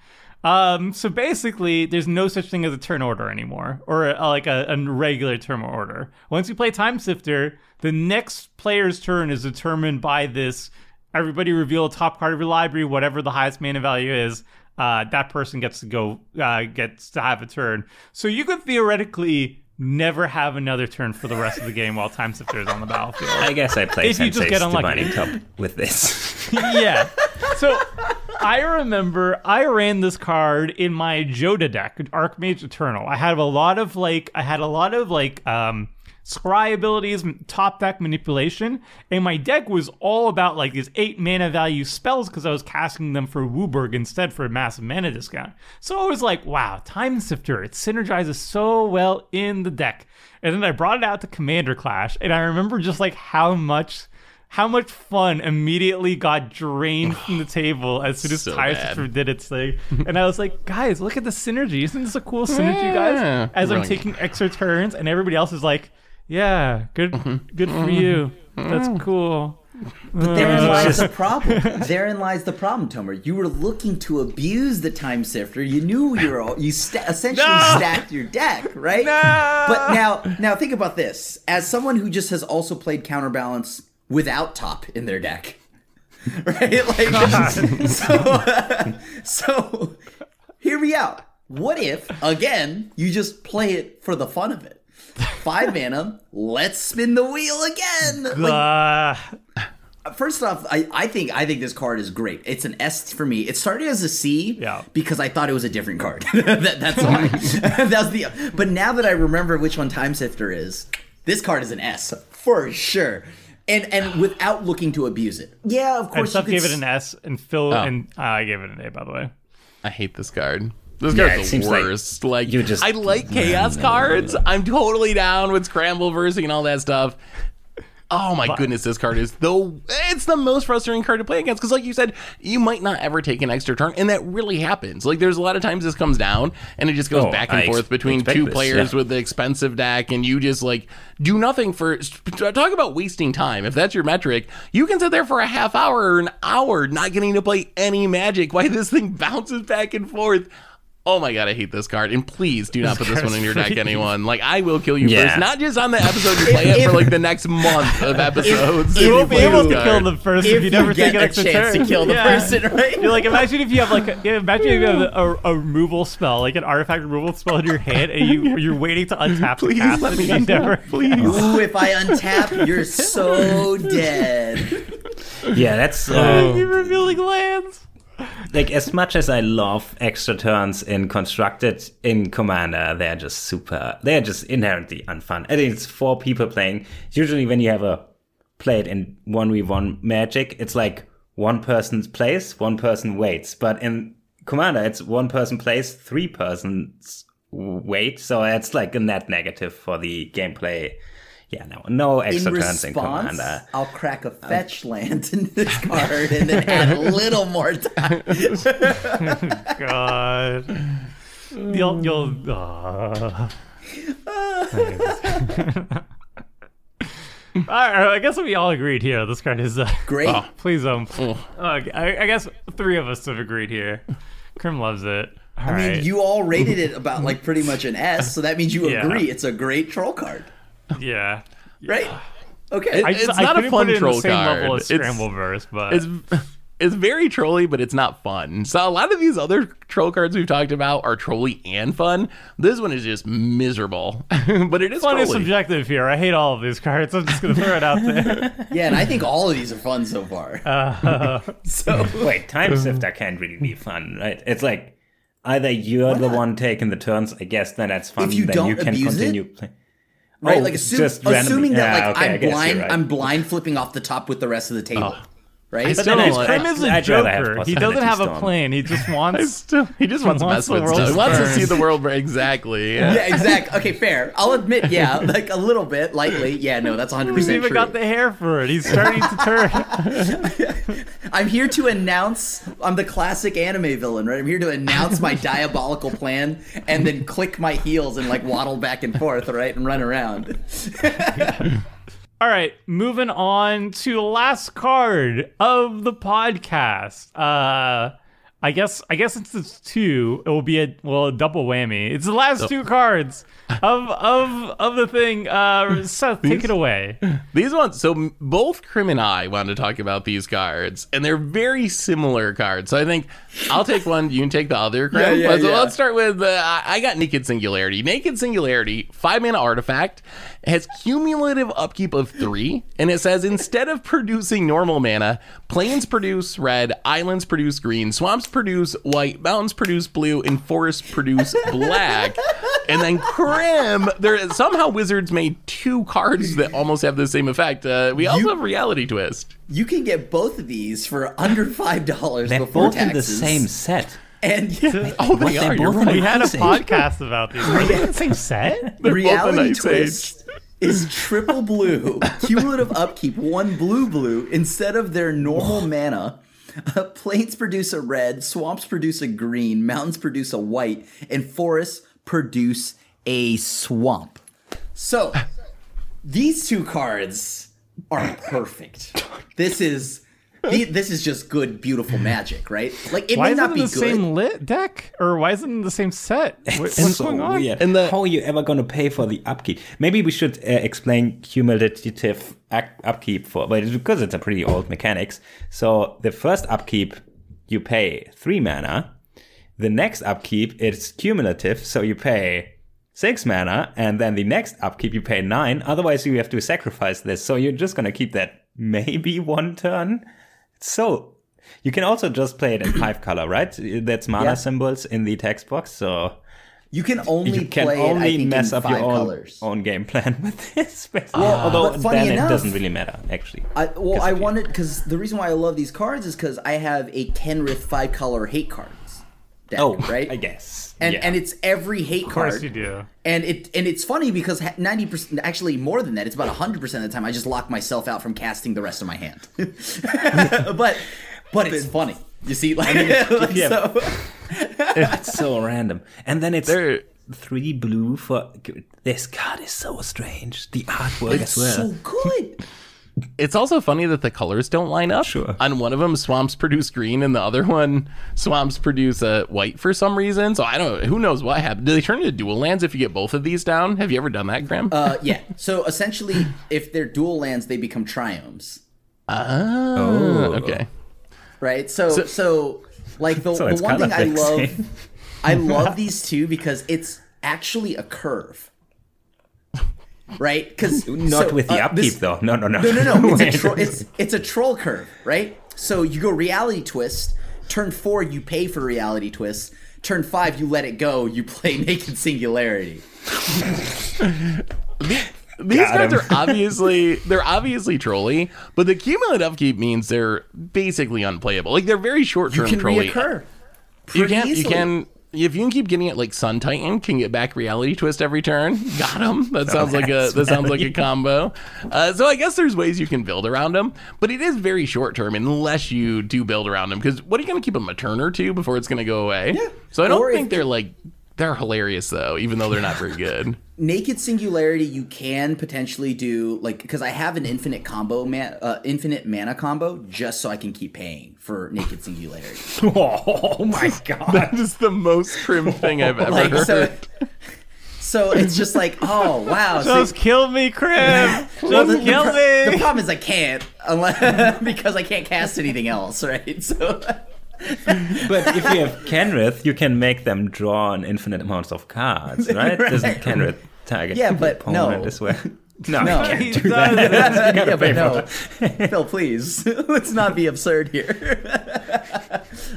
Um, so basically, there's no such thing as a turn order anymore, or a, like a, a regular turn order. Once you play Time Sifter, the next player's turn is determined by this. Everybody reveal a top card of your library, whatever the highest mana value is. Uh, that person gets to go, uh, gets to have a turn. So you could theoretically never have another turn for the rest of the game while Time Sifter is on the battlefield. I guess I play If you just get unlucky. Top with this. [laughs] yeah. So I remember I ran this card in my Jodah deck, Archmage Eternal. I had a lot of like I had a lot of like um scry abilities, top deck manipulation, and my deck was all about like these eight mana value spells because I was casting them for WUBRG instead for a massive mana discount. So I was like, wow, Time Sifter, it synergizes so well in the deck. And then I brought it out to Commander Clash, and I remember just like how much how much fun immediately got drained from the [sighs] table as soon as So Time. Sifter did its thing. and I was like, guys, look at the synergy. Isn't this a cool synergy, guys? [laughs] As I'm taking extra turns, and everybody else is like, yeah, good Mm-hmm. good for you. That's cool. But therein lies [laughs] the problem. Therein lies the problem, Tomer. You were looking to abuse the time sifter. You knew you were all, you sta essentially No! stacked your deck, right? No! But now, now think about this. As someone who just has also played counterbalance without top in their deck, [laughs] right? Like, [laughs] so, so hear me out. What if, again, you just play it for the fun of it? Five mana, let's spin the wheel again. Like, Uh, First off, I, I think I think this card is great. It's an S for me. It started as a C Yeah. because I thought it was a different card. [laughs] that, that's why. [laughs] [laughs] that's the. But now that I remember which one Time Sifter is, this card is an S for sure. And and without looking to abuse it. Yeah, of and course. Seth you could gave it an s- S, and Phil Oh. and uh, I gave it an A, by the way. I hate this card. This Yeah, card's it the seems like worst. Like, you just- I like chaos cards. I'm totally down with scramble versing and all that stuff. Oh my goodness, this card is the it's the most frustrating card to play against because, like you said, you might not ever take an extra turn, and that really happens. Like, there's a lot of times this comes down and it just goes Oh, back and I forth ex- between two this, players yeah. with the expensive deck, and you just like do nothing for. Talk about wasting time. If that's your metric, you can sit there for a half hour or an hour not getting to play any magic. Why this thing [laughs] bounces back and forth. Oh my god, I hate this card. And please do not put this one in your deck, anyone. Like I will kill you Yeah. first. Not just on the episode you play it for like the next month of [laughs] episodes. if You you won't be play able to kill card. them first if if, you never get take an a extra chance turn. to kill the Yeah. person, right? You're like, imagine if you have like, a, imagine if you have a, a, removal spell, like an artifact removal spell in your hand, and you [laughs] you're waiting to untap to Please cast let me and you never. Please. [laughs] Ooh, if I untap, you're so dead. Yeah, that's uh, You're revealing lands. Like as much as I love extra turns in constructed in Commander, they're just super. They're just inherently unfun. I think it's four people playing. Usually, when you have a play it in one v one Magic, it's like one person plays, one person waits. But in Commander, it's one person plays, three persons wait. So it's like a net negative for the gameplay. Yeah, no, no extra in turns in response, Commander. I'll crack a fetch land in this card and then add a little more time. [laughs] God. You'll [laughs] you'll. Uh. [laughs] All right, I guess we all agreed here. This card is uh, Great. please um. uh, I, I guess three of us have agreed here. Krim loves it. All I mean, you all rated it about like pretty much an S, so that means you Yeah. agree it's a great troll card, yeah. right? Okay. It- I just, It's I not a fun put it in troll the same level card. as It's- Scrambleverse, but It's [laughs] it's very trolly, but it's not fun. So a lot of these other troll cards we've talked about are trolly and fun. This one is just miserable, [laughs] but it is fun is subjective here. I hate all of these cards. I'm just gonna throw it out there. [laughs] yeah, and I think all of these are fun so far. Uh, so Wait, time sifter can't really be fun, right? It's like either you're the one taking the turns, I guess, then that's fun. If you then don't you can abuse it, continue playing. Right, Oh, like assume, randomly- assuming that yeah, like okay, I'm blind, right. I'm blind flipping off the top with the rest of the table, right? I But still then don't I- like- is a I'd rather have joker. He doesn't have a Possibility plan. He just [laughs] wants. still, he just wants to wants mess the world. He wants to see the world exactly. Yeah. yeah, exactly. Okay, fair. I'll admit, yeah, like a little bit, lightly. Yeah, no, that's 100 percent He's even true. got the hair for it. He's starting to turn. [laughs] [laughs] I'm here to announce I'm the classic anime villain, right? I'm here to announce my diabolical plan and then click my heels and like waddle back and forth, right? And run around. All right, moving on to the last card of the podcast. Uh I guess I guess since it's two, it will be a well a double whammy. It's the last two cards of of of the thing. Uh Seth, take it away. These ones, so both Krim and I wanted to talk about these cards, and they're very similar cards. So I think I'll take one, you can take the other, Krim. Yeah, yeah, But so yeah. let's start with uh, I I got Naked Singularity. Naked Singularity, five mana artifact, has cumulative upkeep of three, and it says instead of producing normal mana, plains produce red, islands produce green, swamps produce white, mountains produce blue, and forests produce black. and then Krim, there somehow Wizards made two cards that almost have the same effect. Uh, we also You- have Reality Twist. You can get both of these for under five dollars They're before both in the same set. And [laughs] yeah. [laughs] Oh, they they're. You're both right. We had a podcast about these. Are they in the [laughs] same set? They're reality Ice twist is triple blue, cumulative upkeep, one blue blue instead of their normal mana. Uh, plains produce a red, swamps produce a green, mountains produce a white, and forests produce a swamp. So, these two cards are perfect. This is this is just good, beautiful magic, right? Like it Why may is it not be the good. same lit deck, or why is it in the same set? What- It's what's so going on? weird. And the- How are you ever going to pay for the upkeep? Maybe we should uh, explain cumulative upkeep for, but it's because it's a pretty old mechanics. So the first upkeep, you pay three mana. The next upkeep, it's cumulative, so you pay six mana, and then the next upkeep you pay nine. Otherwise, you have to sacrifice this. So you're just going to keep that maybe [laughs] one turn. So. You can also just play it in five [coughs] color, right? That's mana Yeah. symbols in the text box. So You can only you can play only it, think, mess up your own, own game [laughs] plan with this. basically. Ah, Although funny then enough- it doesn't really matter, actually. I, well, I wanted because the reason why I love these cards is because I have a Kenrith five color hate cards deck, Oh, right? I guess. And yeah. and it's every hate Of course card. you do. And it and it's funny because ninety percent, actually more than that, it's about hundred percent of the time I just lock myself out from casting the rest of my hand. [laughs] but but it's funny. You see, like, [laughs] like, yeah. so it's so random. And then it's There- three blue for. This card is so strange. The artwork it's as well. so good. It's also funny that the colors don't line up. Sure. On one of them, swamps produce green, and the other one, swamps produce uh, white for some reason. So I don't. Who knows what happened? Do they turn into dual lands if you get both of these down? Have you ever done that, Graham? Uh, yeah. So essentially, if they're dual lands, they become triomes. oh, okay. right? So, so, like the, [laughs] So the one color thing I love. I [laughs] love these two because it's actually a curve, right? Because [laughs] Not with the uh, upkeep, though. No, no, no. No, no, no. It's a [laughs] tro- it's it's a troll curve, right? So you go reality twist. Turn four, you pay for reality twist. Turn five, you let it go. You play [laughs] naked singularity. These Got cards him. are obviously they're obviously trolly, but the cumulative upkeep means they're basically unplayable. Like they're very short term trolly. You term can trolly. reoccur. You pretty can you can if you can keep getting it like Sun Titan can get back reality twist every turn. Got him. [laughs] That sounds like a that sounds like a combo. Uh, so I guess there's ways you can build around him, but it is very short term unless you do build around him Because what are you going to keep him a turn or two before it's going to go away? Yeah. So I don't Or if- think they're like they're hilarious though, even though they're not very good. [laughs] naked singularity you can potentially do like because i have an infinite combo man uh, infinite mana combo just so i can keep paying for naked singularity [laughs] Oh my god. that is the most Krim thing I've ever like heard. so [laughs] so it's just like oh wow so, Just kill me, Krim. Just well, the, the kill pro- me. the problem is i can't unless because i can't cast anything else right so [laughs] But if you have Kenrith, you can make them draw an infinite amounts of cards, [laughs] right? Doesn't Right. Kenrith target Yeah, but opponent no. as well? [laughs] No, No. you can't He do does. that. yeah, but no, Phil, please, let's not be absurd here.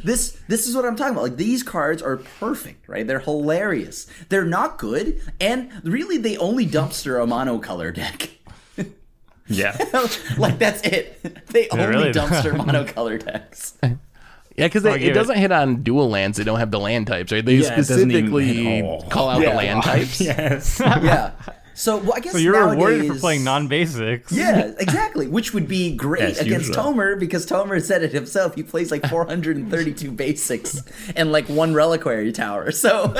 this this is what I'm talking about. Like these cards are perfect, right? They're hilarious. They're not good, and really, they only dumpster a monocolor deck. Yeah. like that's it. They only really do. dumpster monocolor decks. Yeah, because it it. doesn't hit on dual lands. They don't have the land types, right? They Yeah, it doesn't even specifically hit all. call out Yeah. the land [laughs] types. yes. [laughs] Yeah. So well, I guess So you're rewarded for nowadays- playing non-basics. Yeah, [laughs] exactly. Which would be great As against usual. Tomer because Tomer said it himself. He plays like 432 basics and like one reliquary tower. So,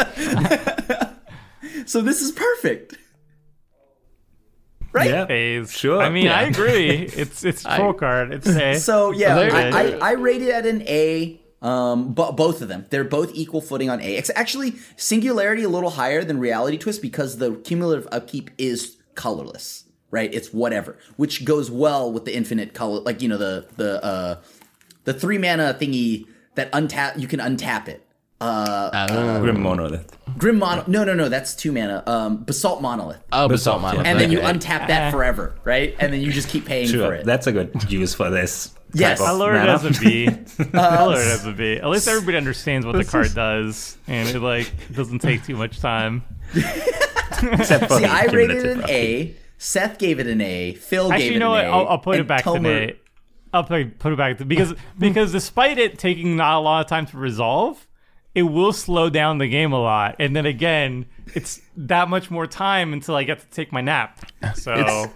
so this is perfect. Right? Yeah. Phase. Sure. I mean, I agree. [laughs] It's it's troll card. It's a. So yeah, I. I, I rate it at an A. Um, but both of them, they're both equal footing on A. It's actually Singularity a little higher than Reality Twist because the cumulative upkeep is colorless, right? It's whatever, which goes well with the infinite color, like you know the the uh the three mana thingy that untap you can untap it. Uh, Grim Monolith. Grim Mon. No, no, no, that's two mana. Um, Basalt Monolith, Oh, Basalt Basalt, Monolith. and then you okay. untap that forever, right? And then you just keep paying for Sure, it. that's a good use for this. Yes. I of lowered it as a B. I lowered it as a B. At least everybody understands what the card does, and it like doesn't take too much time. [laughs] Except for See, I rated it an upkeep. A. Seth gave it an A. Phil Actually, gave you it know an what? A. I'll, I'll put it and back to Tomer- Nate. I'll put put it back to because [laughs] because despite it taking not a lot of time to resolve, it will slow down the game a lot. And then again, it's that much more time until I get to take my nap. [laughs] So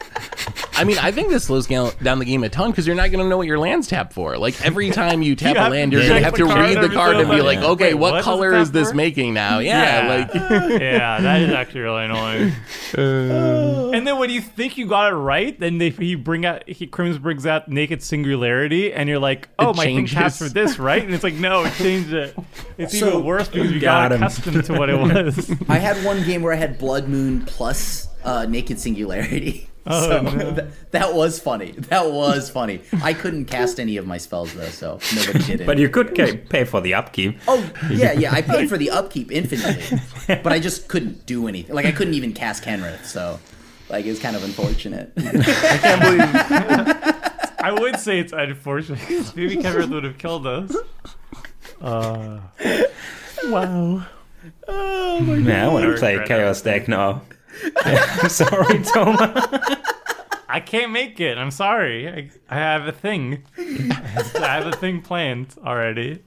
I mean, I think this slows down down the game a ton because you're not going to know what your land's tapped for. Like every [laughs] time you tap You a have land, to you're going to check have to card read the every card and be like, time. okay, Wait, what what does it color tap is this for? making now? [laughs] Yeah, like [laughs] yeah, that is actually really annoying. and then when you think you got it right, then they he bring out he Krims brings out naked singularity, and you're like, oh, It my thing taps for this, right? And it's like, no, it changed it. It's So- even worse because you Got got, him. accustomed to what it was. I had one game where I had Blood Moon plus uh, Naked Singularity. Oh, so no. [laughs] th- that was funny. That was funny. I couldn't cast any of my spells though, so nobody did it. But you could ca- pay for the upkeep. Oh yeah, yeah. I paid for the upkeep infinitely, but I just couldn't do anything. Like I couldn't even cast Kenrith, so like it's kind of unfortunate. I can't believe. [laughs] I would say it's unfortunate. 'cause Maybe Kevin would have killed us. Uh, wow. Man, I want to play Greta. Chaos deck now. I'm [laughs] sorry, Thomas. [laughs] I can't make it. I'm sorry. I, I have a thing. [laughs] I have a thing planned already.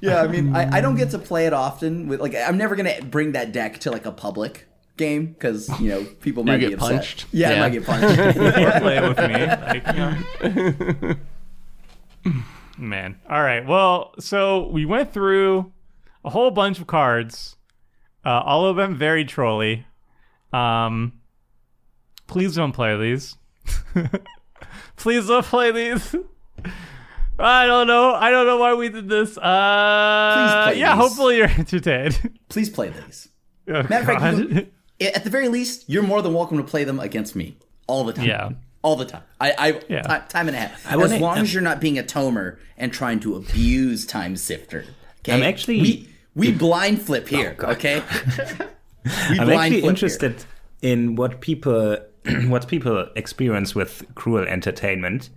yeah, I mean, I, I don't get to play it often. With like, I'm never gonna bring that deck to like a public game because you know people might get be upset. punched? Yeah, I might get punched. or play it with me. Like, you know. Man. All right. Well, so we went through a whole bunch of cards, uh, all of them very trolly. Um, please don't play these. [laughs] please don't play these. [laughs] I don't know. I don't know why we did this. Uh, Please play yeah. these. Hopefully you're [laughs] entertained. Please play these. Oh, Matter of fact, can- at the very least, you're more than welcome to play them against me all the time. Yeah. All the time. I, I Yeah. ti- time and a half. wanna- as long as you're not being a tomer and trying to abuse Time Sifter. Okay? I'm actually- we we blind flip here. okay. We I'm actually interested in what people [clears throat] what people experience with cruel entertainment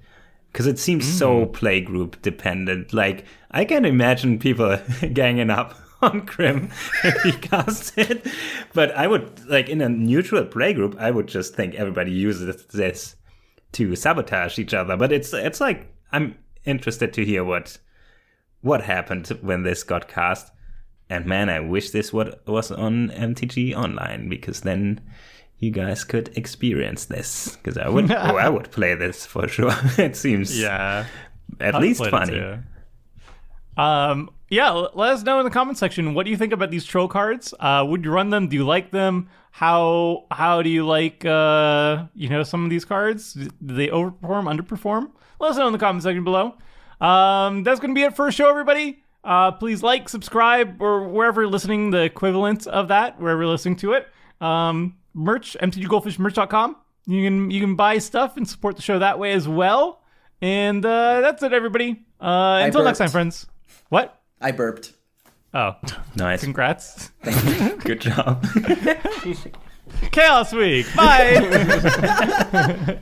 because it seems so hmm. playgroup dependent. Like I can imagine people [laughs] ganging up [laughs] on Krim if he casts it, but I would like in a neutral playgroup, I would just think everybody uses this to sabotage each other. But it's it's like I'm interested to hear what what happened when this got cast. And man, I wish this what was on MTG Online because then you guys could experience this. Because I would, oh, [laughs] I would play this for sure. [laughs] it seems yeah. at I'd least funny. Um, yeah, let us know in the comment section what do you think about these troll cards. Uh, would you run them? Do you like them? How how do you like uh you know some of these cards? Do they overperform, underperform? Let us know in the comment section below. Um, that's gonna be it for our show, everybody. Uh, please like, subscribe, or wherever you're listening, the equivalent of that, wherever you're listening to it. Um, merch, mtggoldfishmerch.com. You can you can buy stuff and support the show that way as well. And uh, that's it, everybody. Uh, until next time, friends. What? I burped. Oh, [laughs] Nice. congrats. Thank you. [laughs] Good job. [laughs] Chaos Week. Bye.